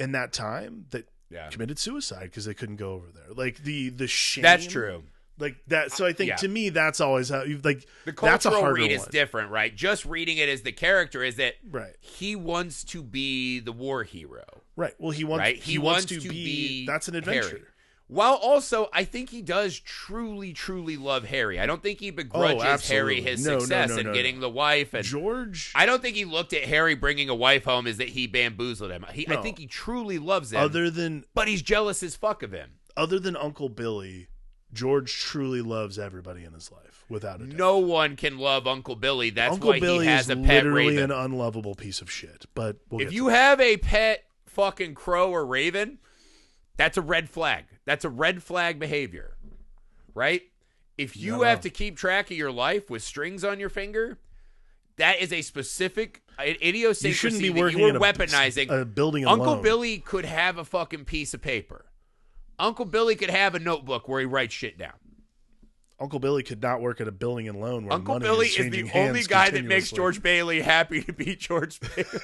in that time that yeah. committed suicide because they couldn't go over there. Like the the shame. That's true. Like that. So I think Yeah. to me, that's always how you like. The that's a cultural harder read is one. different, right? Just reading it as the character is that Right. he wants to be the war hero. Right. Well, he wants. right? He, wants, to, be, That's an adventure. Harry. While also, I think he does truly, truly love Harry. I don't think he begrudges oh, Harry his No, success no, and no, getting no. the wife. And George. I don't think he looked at Harry bringing a wife home as that he bamboozled him. He, I think he truly loves him, other than but he's jealous as fuck of him. other than Uncle Billy, George truly loves everybody in his life, without a doubt. No one can love Uncle Billy. That's Uncle why Billy he has is a pet literally raven. an unlovable piece of shit. But we'll if you to have a pet fucking crow or raven, that's a red flag. That's a red flag behavior, right? If you No. have to keep track of your life with strings on your finger, that is a specific uh, i- idiosyncrasy you shouldn't be that you in are a, weaponizing. a building Uncle. Billy could have a fucking piece of paper. Uncle Billy could have a notebook where he writes shit down. Uncle Billy could not work at a building and loan where Uncle money Billy is, is the only guy that makes. George Bailey happy to be George Bailey.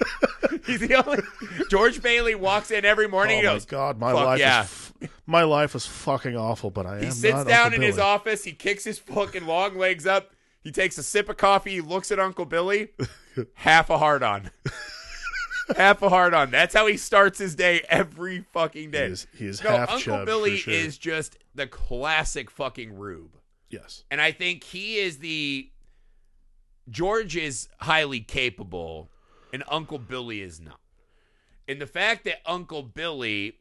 He's the only George Bailey walks in every morning. Oh he my god, my life yeah." is my life is fucking awful, but I am He sits down Uncle in his office. He kicks his fucking long legs up. He takes a sip of coffee. He looks at Uncle Billy. half a hard on. Half a hard on. That's how he starts his day every fucking He day. is, he is no, half Uncle Billy sure. is just the classic fucking rube. yes. And I think he is the George is highly capable and Uncle Billy is not. And the fact that Uncle Billy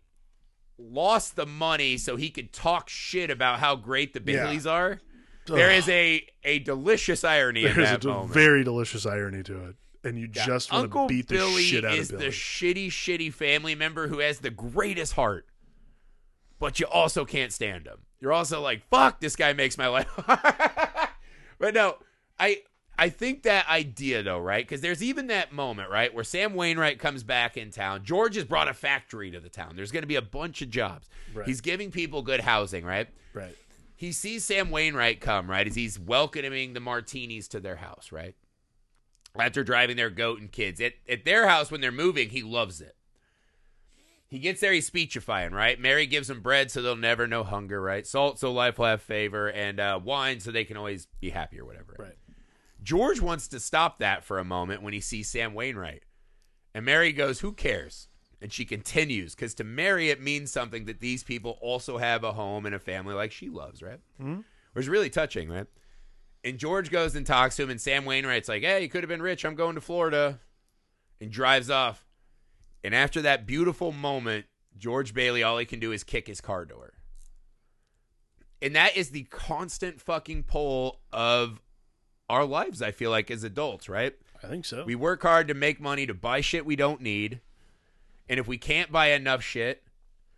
lost the money so he could talk shit about how great the Yeah. Are, there Ugh. is a a delicious irony in There's a very delicious irony to it, and you just want to beat the Billy shit out is of the Billy. shitty, shitty family member who has the greatest heart, but you also can't stand him. You're also like, fuck, this guy makes my life. but no, I I think that idea though, right? Because there's even that moment, right, where Sam Wainwright comes back in town. George has brought a factory to the town. There's going to be a bunch of jobs. Right. He's giving people good housing, right? right. he sees Sam Wainwright come, right, as he's welcoming the Martinis to their house, right? After driving their goat and kids. At, at their house, when they're moving, he loves it. He gets there, he's speechifying, right? Mary gives them bread so they'll never know hunger, right? Salt so life will have favor, and uh, wine so they can always be happy or whatever. Right. George wants to stop that for a moment when he sees Sam Wainwright. And Mary goes, Who cares? And she continues, because to Mary, it means something that these people also have a home and a family like she loves, right? Mhm. Which is really touching, right? And George goes and talks to him, and Sam Wainwright's like, Hey, you could have been rich. I'm going to Florida. And drives off. And after that beautiful moment, George Bailey, all he can do is kick his car door. And that is the constant fucking pull of our lives, I feel like, as adults, right? I think so. We work hard to make money to buy shit we don't need. And if we can't buy enough shit,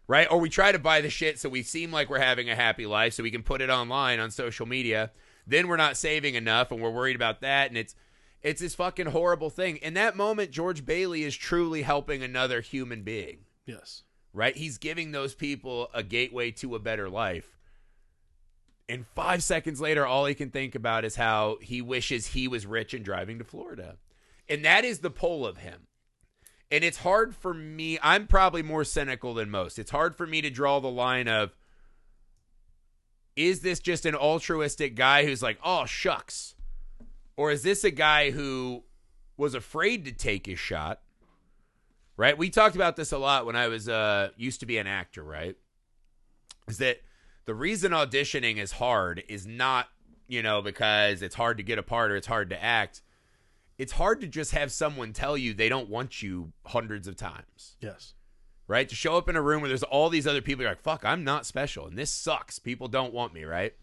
right? Or we try to buy the shit so we seem like we're having a happy life so we can put it online on social media, then we're not saving enough and we're worried about that and it's it's this fucking horrible thing. In that moment George Bailey is truly helping another human being, yes. right? He's giving those people a gateway to a better life. And 5 seconds later all he can think about is how he wishes he was rich and driving to Florida. And that is the pull of him. And it's hard for me. I'm probably more cynical than most. It's hard for me to draw the line of is this just an altruistic guy who's like, oh, shucks? Or is this a guy who was afraid to take his shot? Right? We talked about this a lot when I was uh used to be an actor, right? Is that the reason auditioning is hard is not, you know, because it's hard to get a part or it's hard to act it's hard to just have someone tell you they don't want you hundreds of times, Yes. Right? To show up in a room where there's all these other people, you're like, fuck, I'm not special, and this sucks. People don't want me, right?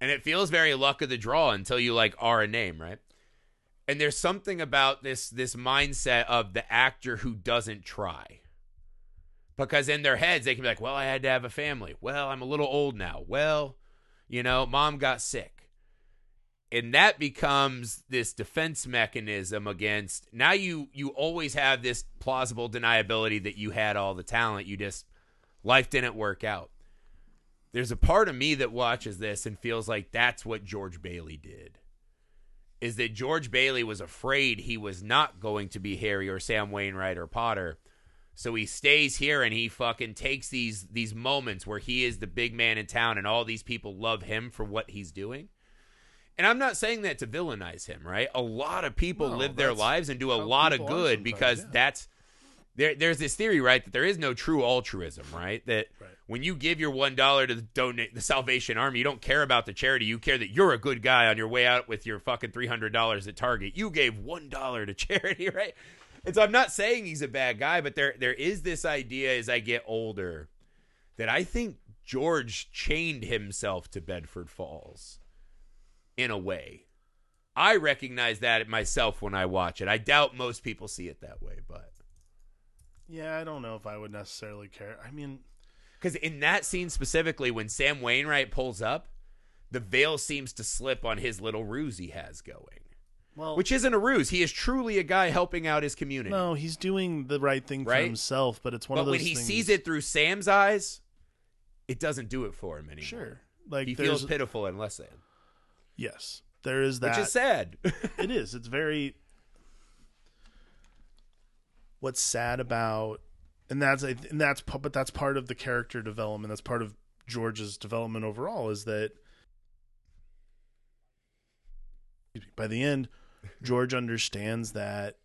And it feels very luck of the draw until you like are a name, right? And there's something about this this mindset of the actor who doesn't try. Because in their heads, they can be like, well, I had to have a family. Well, I'm a little old now. Well, you know, mom got sick and that becomes this defense mechanism against now you you always have this plausible deniability that you had all the talent you just life didn't work out. There's a part of me that watches this and feels like that's what George Bailey did is that George Bailey was afraid he was not going to be Harry or Sam Wainwright or Potter. So he stays here and he fucking takes these these moments where he is the big man in town and all these people love him for what he's doing and I'm not saying that to villainize him, right? A lot of people No, live their lives and do a lot of good because yeah. that's there. There's this theory, right, that there is no true altruism, right? That Right. when you give your one dollar to the donate the Salvation Army, you don't care about the charity. You care that you're a good guy on your way out with your fucking three hundred dollars at Target. You gave one dollar to charity, right? And so I'm not saying he's a bad guy, but there there is this idea as I get older that I think George chained himself to Bedford Falls in a way. I recognize that myself when I watch it. I doubt most people see it that way, but Yeah, I don't know if I would necessarily care. I mean, because in that scene specifically, when Sam Wainwright pulls up, the veil seems to slip on his little ruse he has going, well, which isn't a ruse. He is truly a guy helping out his community. no, he's doing the right thing for Right? himself, but it's one but of those when he things- sees it through Sam's eyes, it doesn't do it for him anymore. sure, like he feels pitiful and less than, yes, there is that. which is sad. it is. It's very. What's sad about, and that's and that's but that's part of the character development. That's part of George's development overall. Is that by the end, George understands that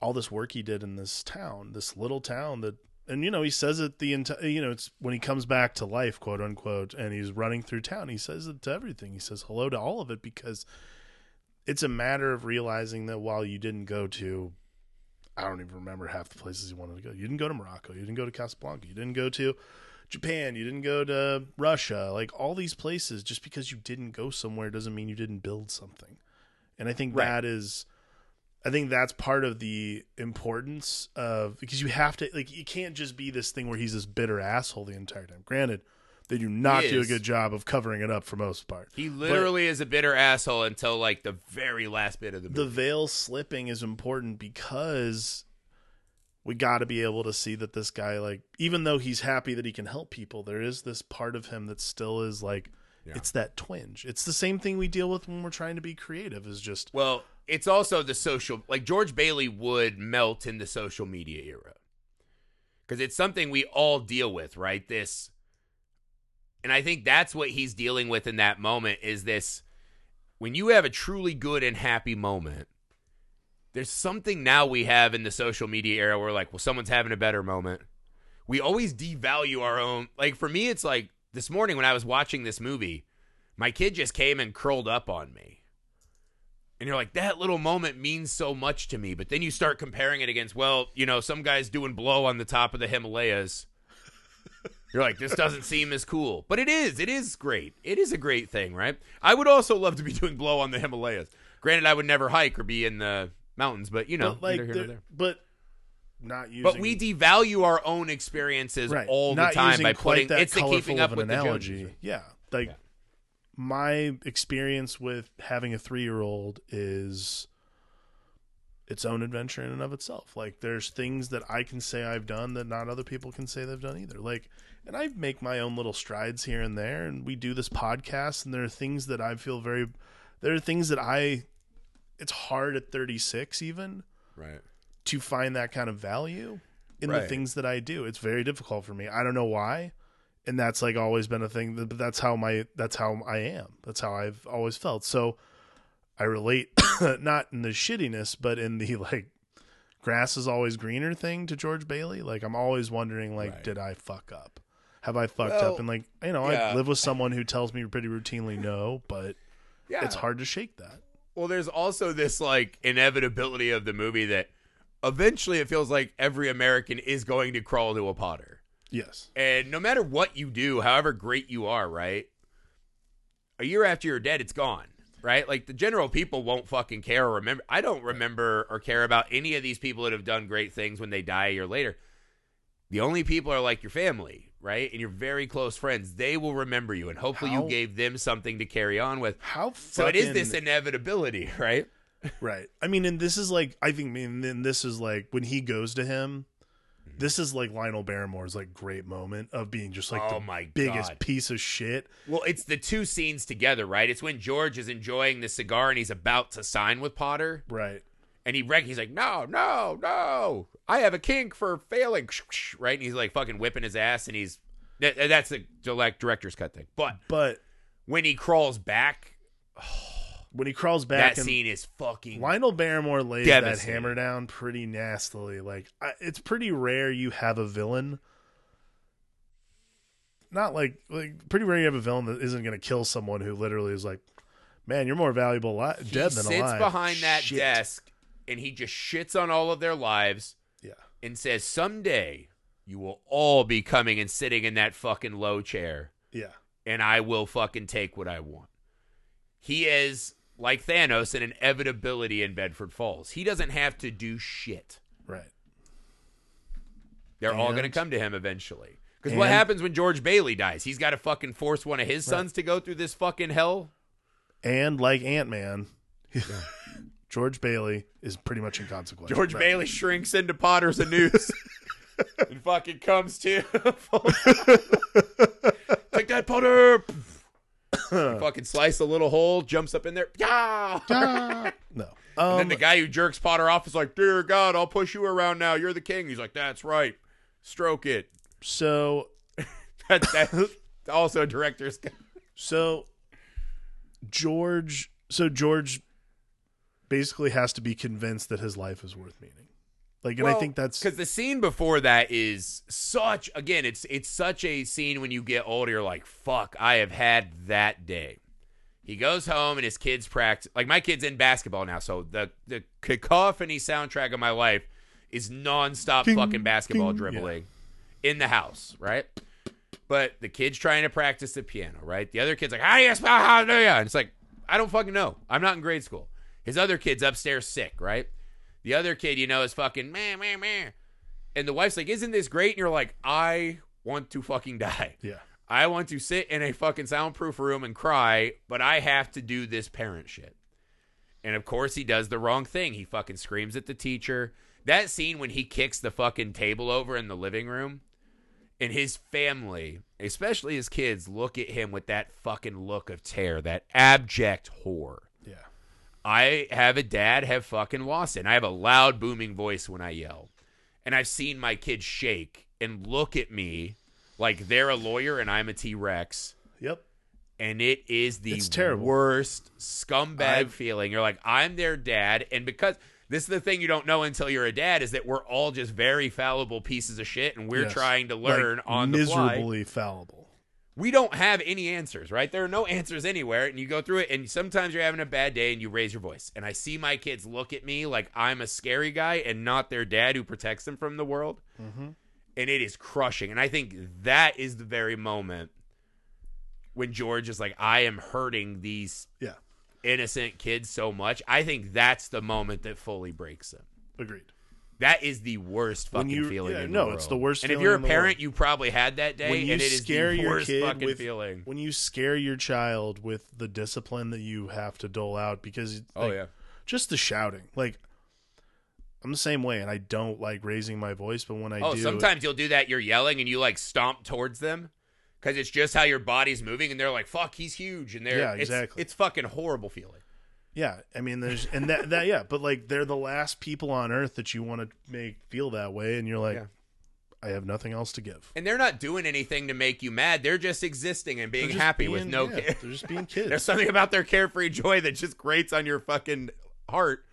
all this work he did in this town, this little town that, and you know, he says it the entire, you know, it's when he comes back to life, quote unquote, and he's running through town. He says it to everything. He says hello to all of it because it's a matter of realizing that while you didn't go to, I don't even remember half the places you wanted to go. You didn't go to Morocco. You didn't go to Casablanca. You didn't go to Japan. You didn't go to Russia. Like all these places, just because you didn't go somewhere doesn't mean you didn't build something. And I think Right. that is, I think that's part of the importance of because you have to like you can't just be this thing where he's this bitter asshole the entire time. Granted, they do not do a good job of covering it up for most part. he literally is a bitter asshole until like the very last bit of the the veil slipping is important because we got to be able to see that this guy like even though he's happy that he can help people there is this part of him that still is like Yeah. it's that twinge it's the same thing we deal with when we're trying to be creative is just Well, it's also the social like George Bailey would melt in the social media era. Cuz it's something we all deal with, right? This and I think that's what he's dealing with in that moment is this when you have a truly good and happy moment. There's something now we have in the social media era where like, well, someone's having a better moment. We always devalue our own. Like for me it's like this morning when I was watching this movie, my kid just came and curled up on me. And you're like, that little moment means so much to me. But then you start comparing it against, well, you know, some guy's doing blow on the top of the Himalayas. You're like, this doesn't seem as cool. But it is. It is great. It is a great thing, right? I would also love to be doing blow on the Himalayas. Granted, I would never hike or be in the mountains, but you know, but like nor there- but not using But we devalue our own experiences right all the not time by putting it's the keeping up with the analogy yeah like Yeah. My experience with having a three-year-old is its own adventure in and of itself like there's things that i can say i've done that not other people can say they've done either like and i make my own little strides here and there and we do this podcast and there are things that i feel very there are things that i it's hard at 36 even Right. to find that kind of value in the things that I do. It's very difficult for me. I don't know why. And that's like always been a thing, but that's how my that's how I am. That's how I've always felt. So I relate not in the shittiness, but in the like grass is always greener thing to George Bailey. Like I'm always wondering like Right. did I fuck up? Have I fucked Well, up? And like, you know, yeah. I live with someone who tells me pretty routinely no, but Yeah. it's hard to shake that. Well, there's also this like inevitability of the movie that eventually it feels like every American is going to crawl to a Potter. Yes. And no matter what you do, however great you are, right? A year after you're dead, it's gone, right? Like the general people won't fucking care or remember. I don't remember or care about any of these people that have done great things when they die a year later. The only people are like your family, right? And your very close friends. They will remember you, and hopefully How- you gave them something to carry on with. How So it is this inevitability, right? Right. I mean, and this is like I think. I mean, then this is like when he goes to him. This is like Lionel Barrymore's like great moment of being just like Oh the my biggest God. piece of shit. Well, it's the two scenes together, right? It's when George is enjoying the cigar and he's about to sign with Potter, Right. and he rec- he's like, "No, no, no! I have a kink for failing," right? And he's like fucking whipping his ass, and he's that, that's the direct director's cut thing. But But when he crawls back, when he crawls back that scene is fucking Lionel Barrymore lays that hammer down pretty nastily. Like I, it's pretty rare you have a villain. Not like like pretty rare you have a villain that isn't going to kill someone who literally is like, man, you're more valuable li- he dead than alive. sits behind that Shit. desk and he just shits on all of their lives Yeah. and says, "Someday you will all be coming and sitting in that fucking low chair, Yeah. and I will fucking take what I want. He is like Thanos, an inevitability in Bedford Falls. He doesn't have to do shit. Right. They're all going to come to him eventually. Because what happens when George Bailey dies? He's got to fucking force one of his sons to go through this fucking hell. And like Ant Man, George Bailey is pretty much inconsequential. George Right. Bailey shrinks into Potter's a noose and fucking comes to. Take that, Potter! Fucking slice a little hole, jumps up in there. Yeah! No. And Um, then the guy who jerks Potter off is like, Dear God, I'll push you around now. You're the king. He's like, That's right. Stroke it. so That, that's also a director's. so George so George basically has to be convinced that his life is worth meaning. Like and I think that's because the scene before that is such again it's it's such a scene when you get older you're like fuck I have had that day. He goes home and his kids practice like my kid's in basketball now, so the the cacophony soundtrack of my life is nonstop Ding, fucking basketball ding, dribbling in the house, right? But the kid's trying to practice the piano, right? The other kid's like, how do you spell hallelujah? And it's like, I don't fucking know. I'm not in grade school. His other kid's upstairs sick, right? The other kid, you know, is fucking meh, meh, meh. And the wife's like, isn't this great? And you're like, I want to fucking die. yeah. I want to sit in a fucking soundproof room and cry, but I have to do this parent shit. And of course, he does the wrong thing. He fucking screams at the teacher. That scene when he kicks the fucking table over in the living room and his family, especially his kids, look at him with that fucking look of terror, that abject horror. I have a dad have fucking lost it. And I have a loud booming voice when I yell. And I've seen my kids shake and look at me like they're a lawyer and I'm a T-Rex. Yep. And it is the It's terrible. worst scumbag I've- feeling. You're like, I'm their dad. And because this is the thing you don't know until you're a dad is that we're all just very fallible pieces of shit and we're Yes. trying to Like, learn on the fly miserably fallible. We don't have any answers, right? There are no answers anywhere. And you go through it, and sometimes you're having a bad day and you raise your voice. And I see my kids look at me like I'm a scary guy and not their dad who protects them from the world. Mm-hmm. And it is crushing. And I think that is the very moment when George is like, I am hurting these Yeah. innocent kids so much. I think that's the moment that fully breaks them. Agreed. That is the worst fucking you- feeling. yeah, in no, the it's the worst And if you're a parent, world. you probably had that day, When you and it is scare the your worst kid fucking with feeling. when you scare your child with the discipline that you have to dole out because Oh yeah. just the shouting. Like I'm the same way and I don't like raising my voice, but when I Oh, do sometimes you'll do that. You're yelling and you like stomp towards them because it's just how your body's moving, and they're like, "Fuck, he's huge," and they're Yeah, it's- exactly. It's, fucking horrible feeling. Yeah, I mean, there's and that that yeah, but like they're the last people on earth that you want to make feel that way, and you're like, Yeah. I have nothing else to give. And they're not doing anything to make you mad. They're just existing and being happy with no yeah, care. They're just being kids. There's something about their carefree joy that just grates on your fucking heart.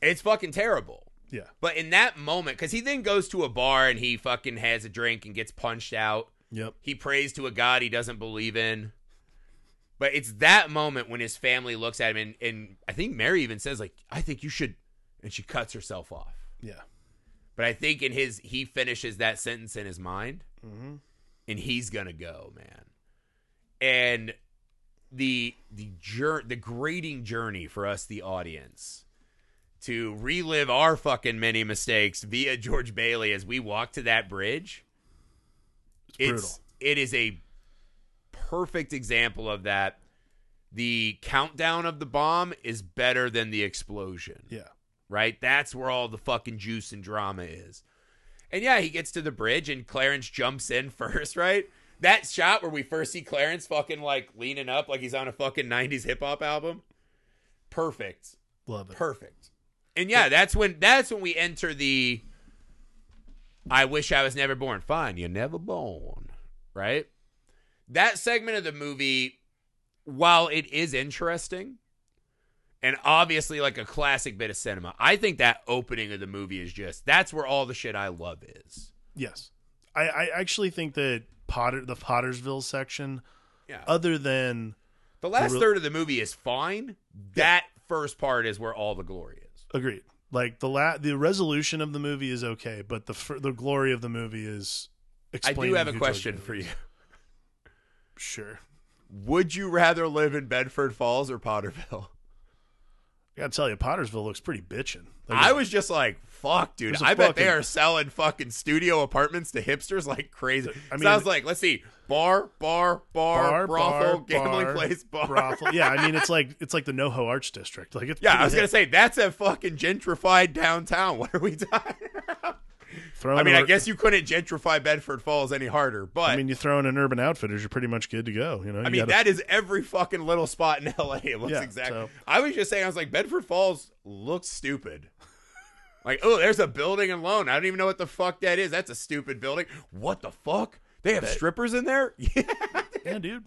It's fucking terrible. yeah, But in that moment, because he then goes to a bar and he fucking has a drink and gets punched out. yep, He prays to a God he doesn't believe in. But it's that moment when his family looks at him and, and I think Mary even says, like, I think you should and she cuts herself off. yeah, But I think in his he finishes that sentence in his mind hmm and he's gonna go, man. And the the jour- the grading journey for us, the audience, to relive our fucking many mistakes via George Bailey as we walk to that bridge. It's brutal. it is a perfect example of that. The countdown of the bomb is better than the explosion yeah, right? That's where all the fucking juice and drama is. And yeah, he gets to the bridge and Clarence jumps in first, right? That shot where we first see Clarence fucking like leaning up like he's on a fucking 90s hip hop album. Perfect. love it. Perfect. And yeah, that's when that's when we enter the I wish I was never born. Fine, you're never born. Right? That segment of the movie, while it is interesting and obviously like a classic bit of cinema, I think that opening of the movie is just that's where all the shit I love is. Yes, I, I actually think that Potter, the Pottersville section, Yeah. other than The last real- third of the movie is fine. That first part is where all the glory is. agreed, Like the la- the resolution of the movie is okay, but the the glory of the movie is. I do have a question for you. Sure, Would you rather live in Bedford Falls or Potterville? I gotta tell you, Pottersville looks pretty bitchin'. Like, I was just like, fuck, dude. I I bet they are selling fucking studio apartments to hipsters like crazy. I mean- Sounds like, let's see, bar, bar, bar, bar, brothel, bar, gambling bar, place, bar. brothel. Yeah, I mean it's like it's like the NoHo Arts District. Like it's Yeah, I was gonna say that's a fucking gentrified downtown. What are we talking? about? Throw I mean, I guess you couldn't gentrify Bedford Falls any harder, but I mean, you throw in an Urban Outfitters, you're pretty much good to go. You know, I mean, gotta- that is every fucking little spot in LA. It looks Yeah, exactly. so- I was just saying, I was like, Bedford Falls looks stupid. like, oh, there's a building and loan. I don't even know what the fuck that is. That's a stupid building. What the fuck? They have strippers in there? Yeah. yeah, dude.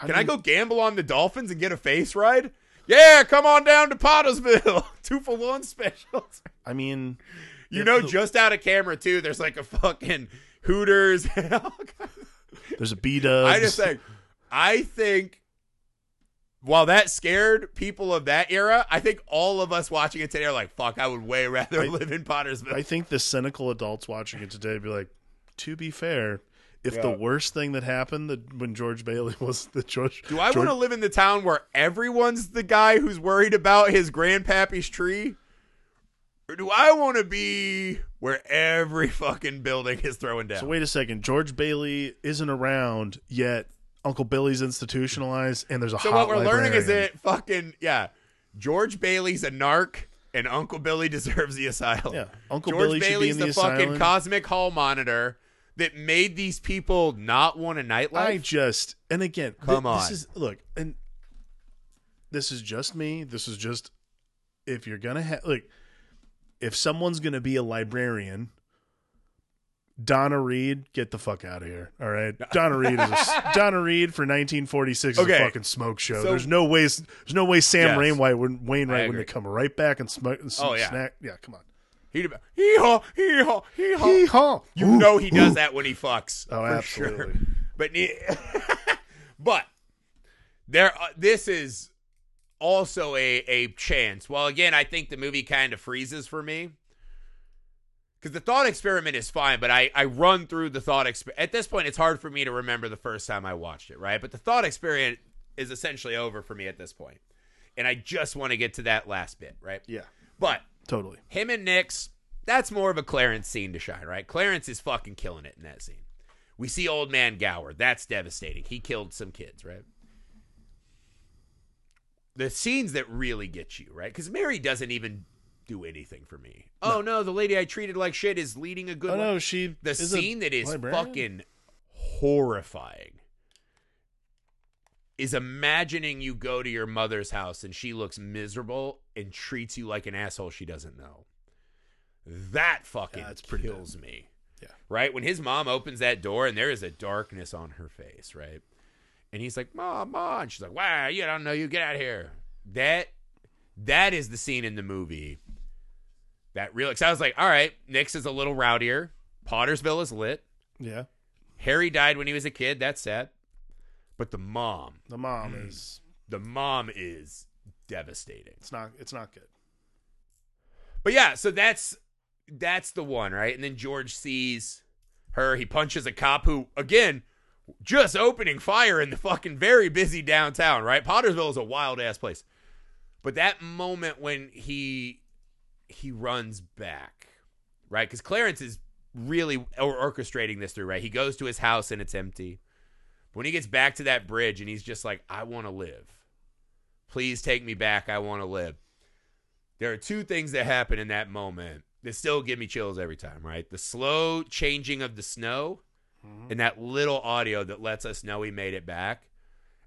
Can I go gamble on the Dolphins and get a face ride? Yeah, come on down to Pottersville. Two for one specials. I mean, You know, just out of camera too. There's like a fucking Hooters. and all kinds there's a B Dubs. I just think, I think, while that scared people of that era, I think all of us watching it today are like, "Fuck, I would way rather I- live in Pottersville." I think the cynical adults watching it today would be like, to be fair, if the worst thing that happened that when George Bailey was the George, Do I George, want to live in the town where everyone's the guy who's worried about his grandpappy's tree? Or do I want to be where every fucking building is throwing down? So wait a second, George Bailey isn't around yet. Uncle Billy's institutionalized, and there's a So what we're learning is librarian. that fucking yeah, George Bailey's a narc and Uncle Billy deserves the asylum. Yeah, Uncle George Billy should be Bailey's in the, the, fucking cosmic hall monitor that made these people not want a nightlife. I just and again, Come This on. This is look, and this is just me. This is just if you're gonna have like, if someone's gonna be a librarian, Donna Reed, get the fuck out of here. All right, Donna Reed is a, Donna Reed for 1946 is Okay. a fucking smoke show. So- there's no ways. There's no way Sam Yes. Wainwright would Wainwright wouldn't come right back and smoke. And Oh, yeah. snack. yeah. Come on. He'd be hee haw, hee haw, hee haw. Hee haw. You Ooh, know he does ooh. that when he fucks. Oh, absolutely. Sure. But but there, uh, this is also a a chance. Well, again, I think the movie kind of freezes for me because the thought experiment is fine, but I I run through the thought experiment. At this point, it's hard for me to remember the first time I watched it, right? But the thought experiment is essentially over for me at this point, and I just want to get to that last bit, right? Yeah. But Totally. him and Nick's, that's more of a Clarence scene to shine, right? Clarence is fucking killing it in that scene. We see old man Gower. That's devastating. He killed some kids, right? The scenes that really get you, right? Because Mary doesn't even do anything for me. Oh no, the lady I treated like shit is leading a good Oh life. no, she The scene that is librarian? fucking horrifying is imagining you go to your mother's house and she looks miserable and treats you like an asshole she doesn't know. That fucking Yeah, it's pretty kills me. Yeah. Right? When his mom opens that door and there is a darkness on her face, right? And he's like, Mom, Mom. And she's like, Wow, you don't know you. Get out of here. That that is the scene in the movie that really. Cause I was like, all right, Nick's is a little rowdier. Pottersville is lit. Yeah. Harry died when he was a kid. That's sad. But the mom, The mom Hmm. is the mom is devastating. it's not it's not good. But yeah, so that's that's the one, right? And then George sees her. He punches a cop who, again, just opening fire in the fucking very busy downtown, right? Pottersville is a wild ass place. But that moment when he he runs back, right? Because Clarence is really orchestrating this through, right? He goes to his house and it's empty. But When he gets back to that bridge and he's just like, I want to live. Please take me back. I want to live. There are two things that happen in that moment that still give me chills every time, right? The slow changing of the snow Mm-hmm. and that little audio that lets us know he made it back.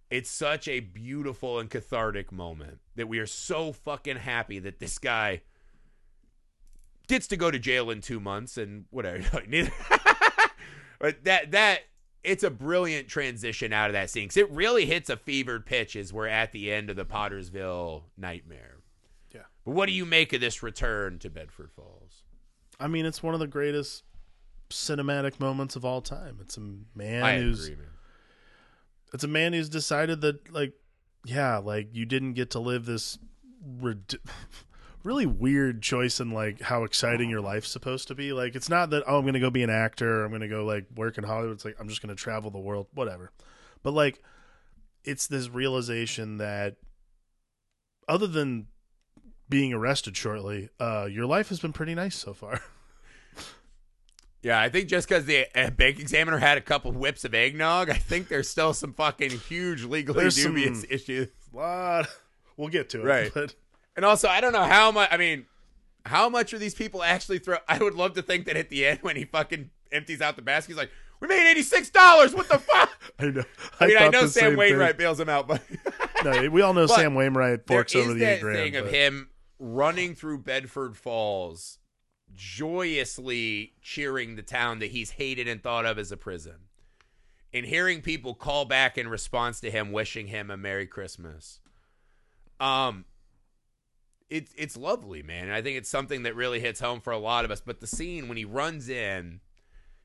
It's such a beautiful and cathartic moment that we are so fucking happy that this guy gets to go to jail in two months and whatever. Neither- but that that it's a brilliant transition out of that scene because it really hits a fevered pitch as we're at the end of the Pottersville nightmare. Yeah. But what do you make of this return to Bedford Falls? I mean, it's one of the greatest cinematic moments of all time. It's a man I who's agree, man. it's a man who's decided that like yeah, like you didn't get to live this rid- really weird choice in like how exciting your life's supposed to be. Like it's not that oh I'm gonna go be an actor, I'm gonna go like work in Hollywood. It's like I'm just gonna travel the world, whatever. But like it's this realization that other than being arrested shortly, uh, your life has been pretty nice so far. Yeah, I think just because the uh, bank examiner had a couple whips of eggnog, I think there's still some fucking huge legally There's dubious some- issues. lot. We'll get to it. Right. But And also, I don't know how much. I mean, how much are these people actually throw? I would love to think that at the end, when he fucking empties out the basket, he's like, "We made eighty six dollars. What the fuck?" I know. I mean, I know Sam same thing. Wainwright bails him out, but No, we all know But Sam Wainwright forks over the eight grand. thing of him running through Bedford Falls, joyously cheering the town that he's hated and thought of as a prison, and hearing people call back in response to him, wishing him a Merry Christmas. Um, it's it's lovely, man. And I think it's something that really hits home for a lot of us. But the scene when he runs in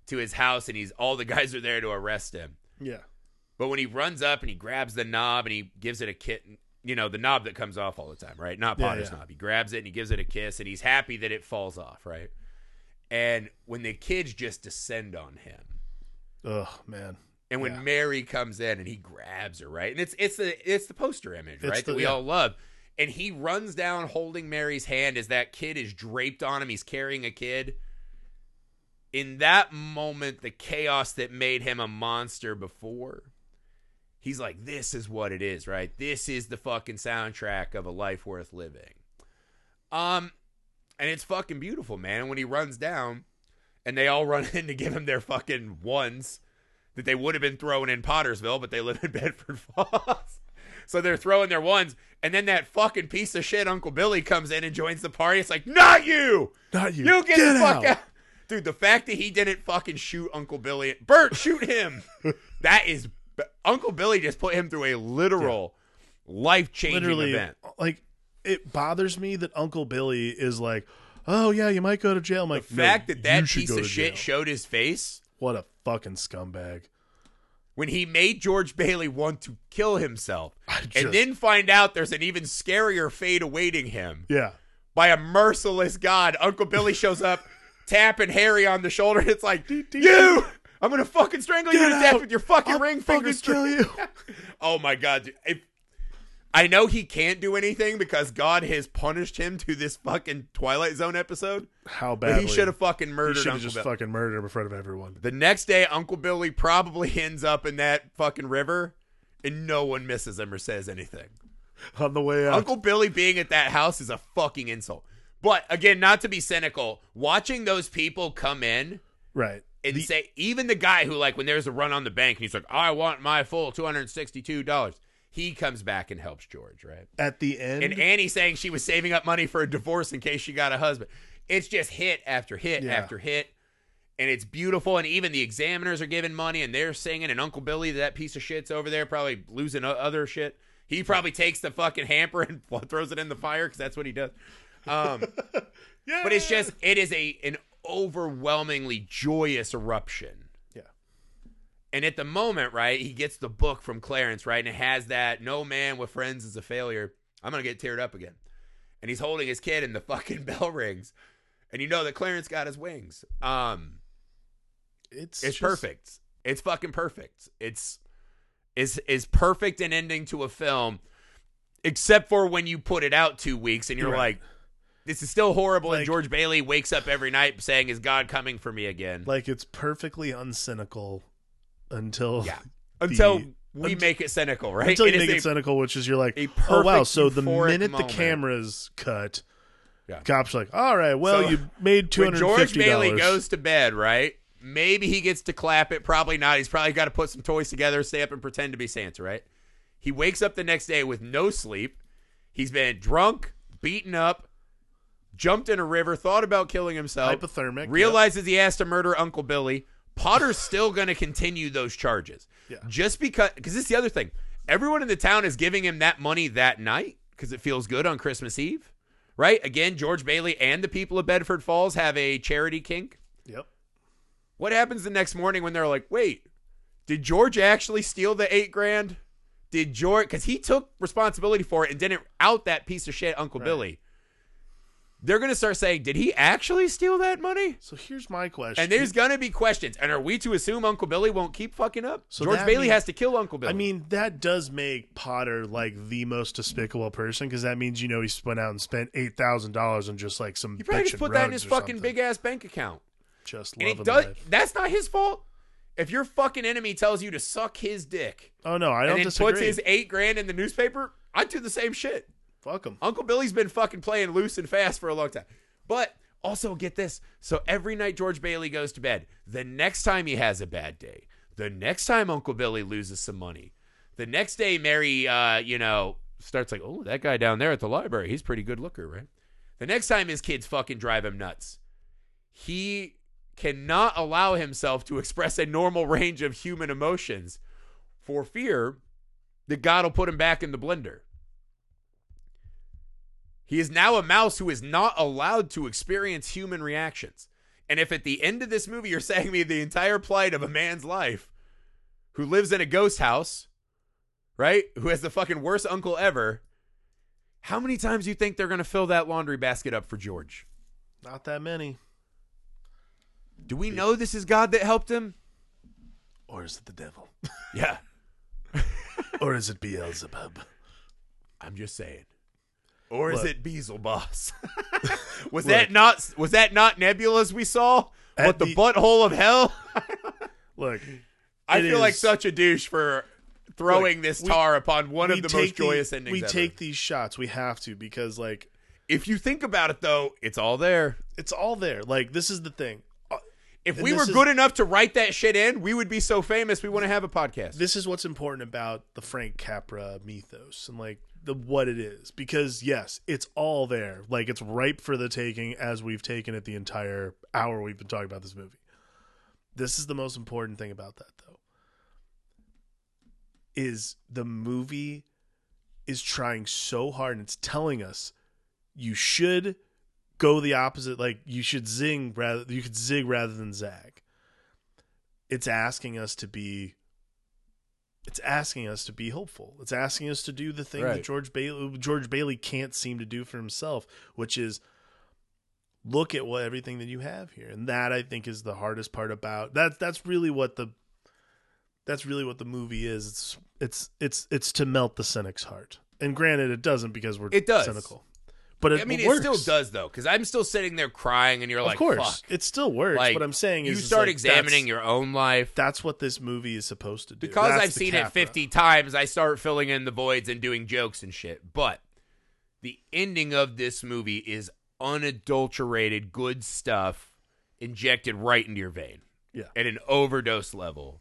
to his house and he's all the guys are there to arrest him. Yeah. But when he runs up and he grabs the knob and he gives it a kitten, you know, the knob that comes off all the time, right? Not Yeah, Potter's yeah. knob. He grabs it and he gives it a kiss and he's happy that it falls off, right? And when the kids just descend on him, Oh man. and when Yeah. Mary comes in and he grabs her, right? And it's it's the it's the poster image, It's right? the- that we yeah. all love. And he runs down holding Mary's hand as that kid is draped on him. He's carrying a kid. In that moment, the chaos that made him a monster before, he's like, This is what it is, right? This is the fucking soundtrack of a life worth living. Um, and it's fucking beautiful, man. And when he runs down and they all run in to give him their fucking ones that they would have been throwing in Pottersville, but they live in Bedford Falls. so they're throwing their ones, and then that fucking piece of shit Uncle Billy comes in and joins the party. It's like, not you! Not you. You get, Get the fuck out. out. Dude, the fact that he didn't fucking shoot Uncle Billy. Bert, shoot him! that is. Uncle Billy just put him through a literal life changing event. like it bothers me that Uncle Billy is like, oh yeah, you might go to jail. I'm The like, fact no, that that piece of shit jail. showed his face What a fucking scumbag. when he made George Bailey want to kill himself, I and then find out there's an even scarier fate awaiting him Yeah. by a merciless God. Uncle Billy shows up, tapping Harry on the shoulder. And it's like, you, I'm gonna fucking strangle you Get to death with your fucking I'll ring fucking fingers. kill you. oh my God, dude. If, I know he can't do anything because God has punished him to this fucking Twilight Zone episode. How But badly he should have fucking murdered. He should have just Billy. fucking murdered him in front of everyone. The next day, Uncle Billy probably ends up in that fucking river, and no one misses him or says anything. On the way out. Uncle Billy being at that house is a fucking insult. But again, not to be cynical, watching those people come in right. And The- say, even the guy who, like, when there's a run on the bank, and he's like, I want my full $262, he comes back and helps George, right? at the end. And Annie saying she was saving up money for a divorce in case she got a husband. It's just hit after hit Yeah. after hit. And it's beautiful. And even the examiners are giving money and they're singing. And Uncle Billy, that piece of shit's over there, probably losing other shit. He probably takes the fucking hamper and throws it in the fire because that's what he does. Um, yeah. but it's just, it is a an overwhelmingly joyous eruption. Yeah. And at the moment, right, he gets the book from Clarence, right, and it has that "No man with friends is a failure." I'm gonna get teared up again. And he's holding his kid, and the fucking bell rings, and you know that Clarence got his wings. Um, It's it's just- perfect. It's fucking perfect. It's is is perfect an ending to a film, except for when you put it out two weeks and you're Right. like, "This is still horrible." and George Bailey wakes up every night saying, "Is God coming for me again?" Like it's perfectly uncynical until yeah. Until we unt- make it cynical, right? until you make a- it cynical, which is you're like, a oh wow. perfect So the minute moment. the cameras cut, Yeah. cops are like, all right, well So, you made two when George Bailey goes to bed, right? Maybe he gets to clap it. Probably not. He's probably got to put some toys together, stay up, and pretend to be Santa, right? He wakes up the next day with no sleep. He's been drunk, beaten up, jumped in a river, thought about killing himself, Hypothermic, realizes he has to murder Uncle Billy. Potter's still going to continue those charges. Yeah. Just because, because this is the other thing. Everyone in the town is giving him that money that night because it feels good on Christmas Eve, right? Again, George Bailey and the people of Bedford Falls have a charity kink. Yep. What happens the next morning when they're like, wait, did George actually steal the eight grand? Did George, because he took responsibility for it and didn't out that piece of shit, Uncle Right. Billy. They're going to start saying, "Did he actually steal that money?" So here's my question. And there's going to be questions. And are we to assume Uncle Billy won't keep fucking up? So George Bailey means- has to kill Uncle Billy. I mean, that does make Potter like the most despicable person because that means you know he went out and spent eight thousand dollars on just like some. he probably just put that in his fucking big ass bank account. Just And love it does. life. That's not his fault. If your fucking enemy tells you to suck his dick Oh no, I don't then disagree. puts his eight grand in the newspaper, I'd do the same shit. Fuck him. Uncle Billy's been fucking playing loose and fast for a long time. But also get this. So every night George Bailey goes to bed, the next time he has a bad day, the next time Uncle Billy loses some money, the next day Mary uh, you know, starts like, "Oh, that guy down there at the library, he's pretty good looker, right?" The next time his kids fucking drive him nuts, he cannot allow himself to express a normal range of human emotions for fear that God will put him back in the blender. He is now a mouse who is not allowed to experience human reactions. And if at the end of this movie you're saying me the entire plight of a man's life who lives in a ghost house, right? Who has the fucking worst uncle ever, how many times do you think they're going to fill that laundry basket up for George? Not that many. Do we know this is God that helped him? Or is it the devil? Yeah. or is it Beelzebub? I'm just saying. Or is Look. it Beelzebub? was Look. that not was that not Nebula's we saw? At What the, the- butthole of hell? Look, I feel like such a douche for throwing Look, this we- tar upon one of the most joyous endings. We ever. take these shots. We have to because like If you think about it, though, it's all there. it's all there. Like this is the thing. Uh, If And we were is- good enough to write that shit in, we would be so famous we wouldn't have a podcast. This is what's important about the Frank Capra mythos and like the what it is because yes, it's all there. Like it's ripe for the taking as we've taken it the entire hour we've been talking about this movie. This is the most important thing about that though. Is the movie is trying so hard and it's telling us you should go the opposite like you should zing rather you could zig rather than zag. It's asking us to be it's asking us to be hopeful. It's asking us to do the thing Right. that George Bailey George Bailey can't seem to do for himself, which is look at what everything that you have here. And that I think is the hardest part about that that's really what the that's really what the movie is. It's it's it's it's to melt the cynic's heart. And granted it doesn't because we're It does. cynical. But it I mean, works. it still does though, because I'm still sitting there crying, and you're like, Of course. "Fuck." It still works. Like, what I'm saying you is is start like, examining your own life. that's what this movie is supposed to do. because That's I've seen it 50 times, I start filling in the voids and doing jokes and shit. But the ending of this movie is unadulterated good stuff injected right into your vein Yeah. at an overdose level.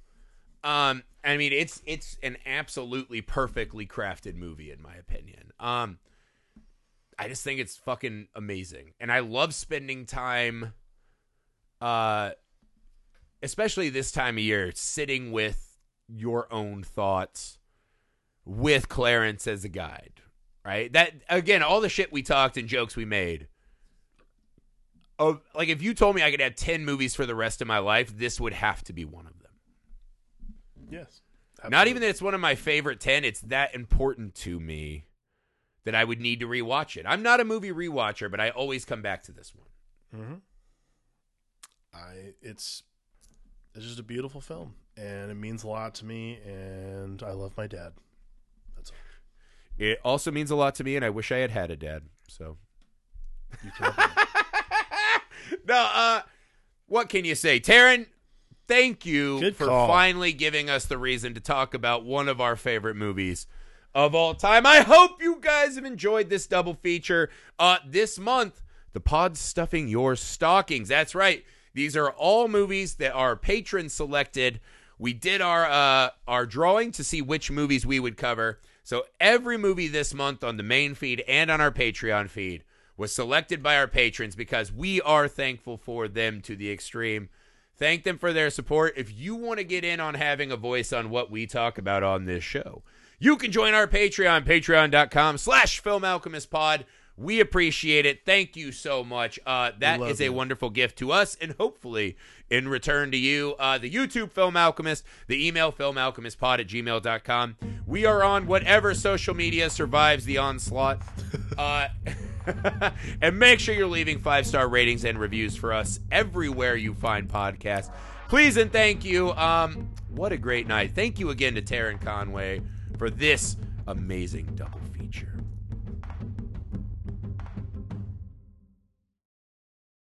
Um, I mean, it's it's an absolutely perfectly crafted movie in my opinion. Um, I just think it's fucking amazing, and I love spending time, uh, especially this time of year, sitting with your own thoughts with Clarence as a guide. Right? That again, all the shit we talked and jokes we made. Oh, like if you told me I could have ten movies for the rest of my life, this would have to be one of them. Yes. Not even that it's one of my favorite 10, it's that important to me that I would need to rewatch it. I'm not a movie rewatcher, but I always come back to this one. hmm I it's it's just a beautiful film, and it means a lot to me, and I love my dad. That's all. It also means a lot to me, and I wish I had had a dad. So, You can have it. no, uh, what can you say, Taryn? Thank you Good for call. finally giving us the reason to talk about one of our favorite movies of all time. I hope you guys have enjoyed this double feature. Uh, this month, the pod's stuffing your stockings. That's right. These are all movies that are patron selected. We did our uh, our drawing to see which movies we would cover. So every movie this month on the main feed and on our Patreon feed was selected by our patrons because we are thankful for them to the extreme. Thank them for their support. If you want to get in on having a voice on what we talk about on this show, you can join our Patreon, patreon.com slash Film Alchemist Pod. We appreciate it. Thank you so much. Uh, that love a you. wonderful gift to us and hopefully in return to you. Uh, the YouTube Film Alchemist, the email filmalchemistpod at gmail.com. We are on whatever social media survives the onslaught. Uh, and make sure you're leaving five star ratings and reviews for us everywhere you find podcasts. Please and thank you. Um, what a great night. Thank you again to Taryn Conway for this amazing double.